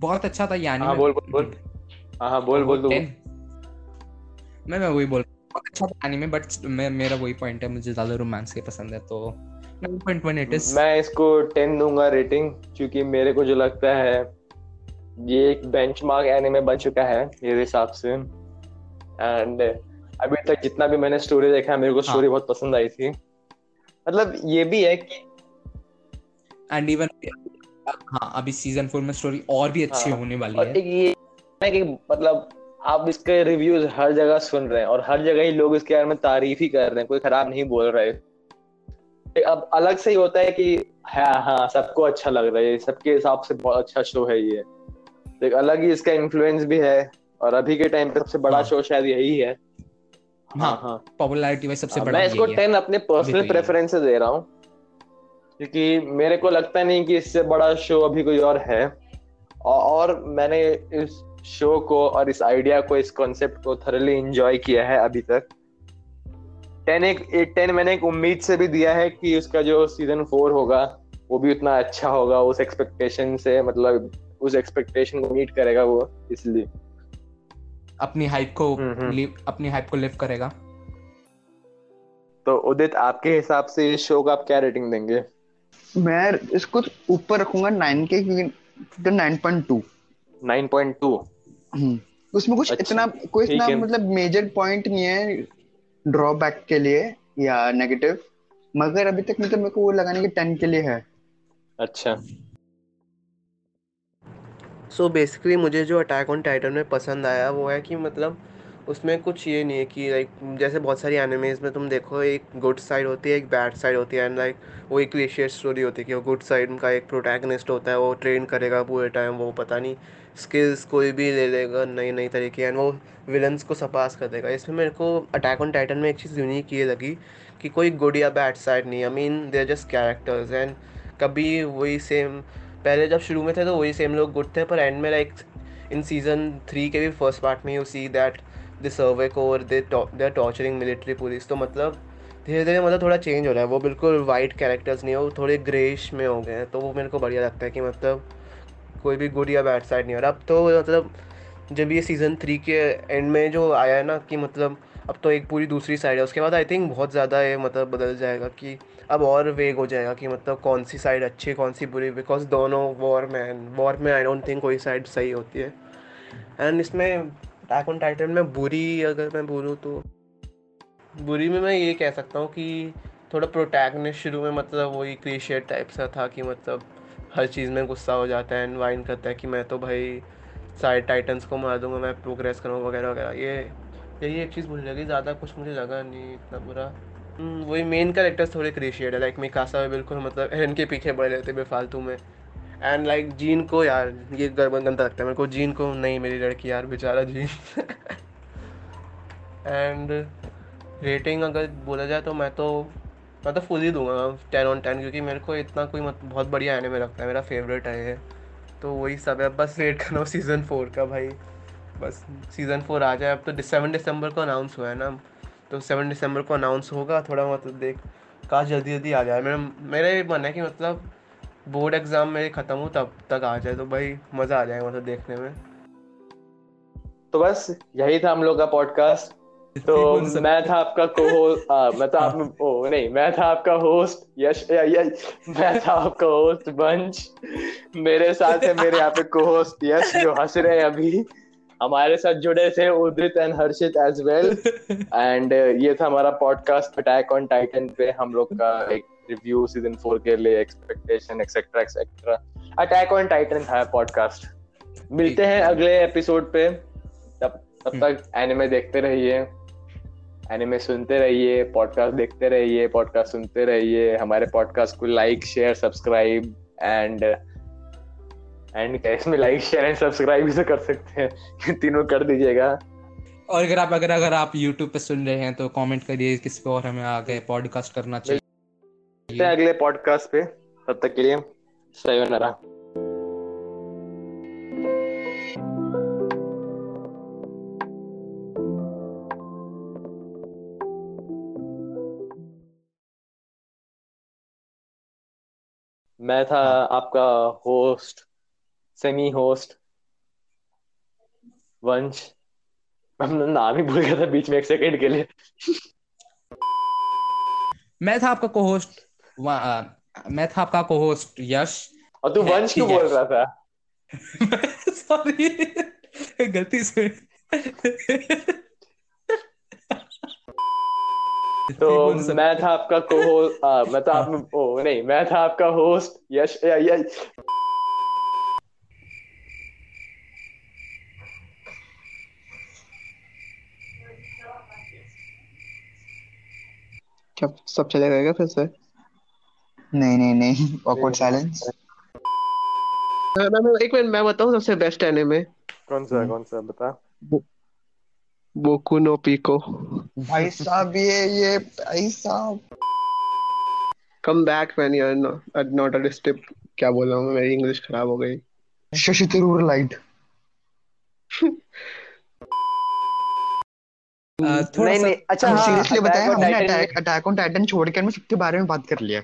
Speaker 4: बहुत अच्छा था यानी
Speaker 1: हाँ, बोल, बोल, बोल। हाँ हाँ बोल बोल
Speaker 4: 10 मैं मैं वही बोल बहुत अच्छा था एनीमे बट मैं मेरा वही पॉइंट है मुझे ज़्यादा रोमांस के पसंद है तो 9.1 इट इज़
Speaker 1: मैं इसको टेन दूँगा रेटिंग क्योंकि मेरे को जो लगता है ये एक बेंचमार्क एनिमे बन चुका है मेरे हिसाब से। एंड अभी तक जितना भी मैंने स्टोरी देखा है मेरे को
Speaker 2: हाँ।
Speaker 1: स्टोरी बहुत पसंद आई थी। मतलब ये भी है कि
Speaker 2: एंड इवन हाँ अभी सीज़न फोर में स्टोरी और भी अच्छी
Speaker 1: हाँ,
Speaker 2: होने वाली है।
Speaker 1: ये है कि मतलब आप इसके रिव्यूज़ हर जगह सुन रहे हैं और हर जगह ही लोग इसके बारे में तारीफ़ ही कर रहे हैं कोई खराब नहीं बोल रहे अब अलग से ही होता है कि हाँ हाँ सबको अच्छा लग रहा है सबके हिसाब से बहुत अच्छा शो है ये। तो एक अलग ही इसका इन्फ्लुएंस भी है और अभी के टाइम पे सबसे बड़ा
Speaker 2: हाँ।
Speaker 1: शो शायद यही है।
Speaker 2: हाँ,
Speaker 1: हाँ
Speaker 2: पॉपुलैरिटी वाइज सबसे
Speaker 1: हाँ,
Speaker 2: बड़ा
Speaker 1: मैं इसको
Speaker 2: है।
Speaker 1: टेन अपने
Speaker 2: तो
Speaker 1: पर्सनल
Speaker 2: है।
Speaker 1: प्रेफरेंस से दे रहा हूँ। क्योंकि मेरे को लगता नहीं कि इससे बड़ा शो अभी कोई और है। और मैंने इस शो को और इस आइडिया को इस कॉन्सेप्ट को थरली इंजॉय किया है अभी तक। टेन एक टेन मैंने एक उम्मीद से भी दिया है कि उसका जो सीज़न फोर होगा वो भी उतना अच्छा होगा उस एक्सपेक्टेशन से मतलब उस एक्सपेक्टेशन को मीट करेगा वो इसलिए।
Speaker 2: अपनी हाइप को
Speaker 1: हम्म, हम्म।
Speaker 2: अपनी हाइप को लिफ्ट करेगा।
Speaker 1: तो उदित आपके हिसाब से इस शो का आप क्या रेटिंग देंगे?
Speaker 3: मैं इसको ऊपर रखूँगा नाइन के क्योंकि नाइन पॉइंट टू
Speaker 1: 9.2
Speaker 3: हम्म। उसमें कुछ
Speaker 1: अच्छा,
Speaker 3: इतना कोई इतना मतलब मेजर पॉइंट नहीं है ड्रॉबैक के लिए या नेगेटिव मगर अभी तक मतलब मेरे को वो लगाने के टेन के लिए है।
Speaker 1: अच्छा।
Speaker 5: सो so बेसिकली मुझे जो अटैक ऑन टाइटन में पसंद आया वो है कि मतलब उसमें कुछ ये नहीं है कि लाइक जैसे बहुत सारी एनिमेज में तुम देखो, एक गुड साइड होती है, एक बैड साइड होती है एंड लाइक वो एक क्लिशियर स्टोरी होती है कि वो गुड साइड का एक प्रोटैगनिस्ट होता है, वो ट्रेन करेगा पूरे टाइम वो पता नहीं स्किल्स कोई भी ले लेगा नई नई तरीके एंड वो विलन्स को सपास कर देगा। इसमें मेरे को अटैक ऑन टाइटन में एक चीज़ यूनिक ये लगी कि कोई गुड या बैड साइड नहीं I mean they are just characters and कभी वही सेम पहले जब शुरू में थे तो वही सेम लोग गुड थे, पर एंड में लाइक इन सीज़न थ्री के भी फ़र्स्ट पार्ट में you see that the survey corps they they are torturing military police तो मतलब धीरे धीरे मतलब थोड़ा चेंज हो रहा है। वो बिल्कुल वाइट कैरेक्टर्स नहीं है, वो थोड़े ग्रेश में हो गए हैं तो वो मेरे को बढ़िया लगता है कि मतलब कोई भी गुड या बैड साइड नहीं हो रहा। अब तो मतलब जब ये सीज़न थ्री के एंड में जो आया है ना, कि मतलब अब तो एक पूरी दूसरी साइड है, उसके बाद आई थिंक बहुत ज़्यादा ये मतलब बदल जाएगा कि अब और वेग हो जाएगा कि मतलब कौन सी साइड अच्छी कौन सी बुरी बिकॉज़ दोनों वॉर में वॉर में आई डोंट थिंक कोई साइड सही होती है। एंड इसमें अटैक ऑन टाइटन में बुरी अगर मैं बोलूँ तो बुरी में मैं ये कह सकता हूँ कि थोड़ा प्रोटैगनिस्ट शुरू में मतलब वही क्लीशियट टाइप सा था कि मतलब हर चीज़ में गुस्सा हो जाता है वाइन करता है कि मैं तो भाई सारे टाइटन्स को मार दूँगा मैं प्रोग्रेस करूँगा वगैरह वगैरह। ये यही एक चीज़ मुझे लगी ज़्यादा कुछ मुझे लगा नहीं इतना बुरा। हम्म, वही मेन कैरेक्टर्स थोड़े क्रिशिएट है लाइक मिकासा भी बिल्कुल मतलब <laughs> एरन के पीछे पड़े रहते बेफालतू में। एंड लाइक जीन को यार, ये गंदा लगता है मेरे को। जीन को नहीं, मेरी लड़की यार, बेचारा जीन एंड रेटिंग अगर बोला जाए तो मैं तो मैं तो फुल ही दूँगा टेन ऑन टेन क्योंकि मेरे को इतना कोई मत, बहुत बढ़िया एनिमे लगता है। मेरा फेवरेट है ये। तो वही सब है। बस वेट करना हो सीज़न फोर का भाई। बस सीज़न फोर आ जाए। अब तो सेवन दिसंबर को अनाउंस हुआ है ना। तो सेवन दिसंबर को अनाउंस होगा। थोड़ा मतलब देख, काश जल्दी जल्दी आ जाए। मेरा मेरा ये मन है कि मतलब बोर्ड एग्ज़ाम मेरे ख़त्म हो तब तक आ जाए तो भाई मज़ा आ जाएगा मतलब देखने में।
Speaker 1: तो बस यही था हम लोग का पॉडकास्ट <laughs> तो मैं था आपका को मैं था आप ओ नहीं मैं था आपका होस्ट यश या, या, मैं था आपका होस्ट बंच मेरे साथ है मेरे यहाँ पे को होस्ट यश जो हंस रहे हैं अभी। हमारे साथ जुड़े थे Udit and Harshit as well and ये था हमारा पॉडकास्ट अटैक ऑन टाइटन पे हम लोग का एक रिव्यू सीज़न फोर के लिए expectation et cetera et cetera attack on Titan था पॉडकास्ट मिलते हैं अगले एपिसोड पे. तब तब तक एनिमे देखते रहिए. एनिमे सुनते रहिए पॉडकास्ट देखते रहिए पॉडकास्ट सुनते रहिए. हमारे पॉडकास्ट को like share subscribe and and इसमें लाइक शेयर एंड सब्सक्राइब भी तो कर सकते हैं. तीनों कर दीजिएगा.
Speaker 2: और अगर आप, अगर अगर आप YouTube पे सुन रहे हैं तो कमेंट करिए किस पे और हमें आगे पॉडकास्ट करना
Speaker 1: मिलते हैं अगले पॉडकास्ट पे। तब तक के लिए सयोनारा मैं था आपका होस्ट सेमी होस्ट वंश हमने नाम ही भूल गया था बीच में एक सेकंड के लिए।
Speaker 2: मैं था आपका को-होस्ट मैं था आपका को-होस्ट यश।
Speaker 1: और तू वंश क्यों बोल रहा था? <laughs>
Speaker 2: सॉरी गलती से।
Speaker 1: तो
Speaker 4: बोल सकते
Speaker 1: मैं था आपका को मैं तो आप ओ नहीं मैं था आपका होस्ट यश या, या,
Speaker 5: क्या सब चले गए क्या फिर से?
Speaker 3: नहीं नहीं नहीं awkward silence
Speaker 5: मैं मैं- एक मिनट मैं बताऊँ सबसे बेस्ट एनिमे
Speaker 1: कौन सा कौन सा बता।
Speaker 5: Boku no Pico.
Speaker 3: भाई साहब ये ये भाई साहब।
Speaker 5: Come back when you are not a डिस्टिप क्या बोल रहा हूँ मेरी इंग्लिश खराब हो गई।
Speaker 3: शशि थरूर लाइट <laughs>
Speaker 4: थोड़ा
Speaker 1: नहीं
Speaker 4: सा
Speaker 1: नहीं अच्छा हाँ
Speaker 3: सीरियसली बताएँ हमने अटैक अटैक ऑन टाइटन छोड़ के हमने सबके बारे में बात कर लिया।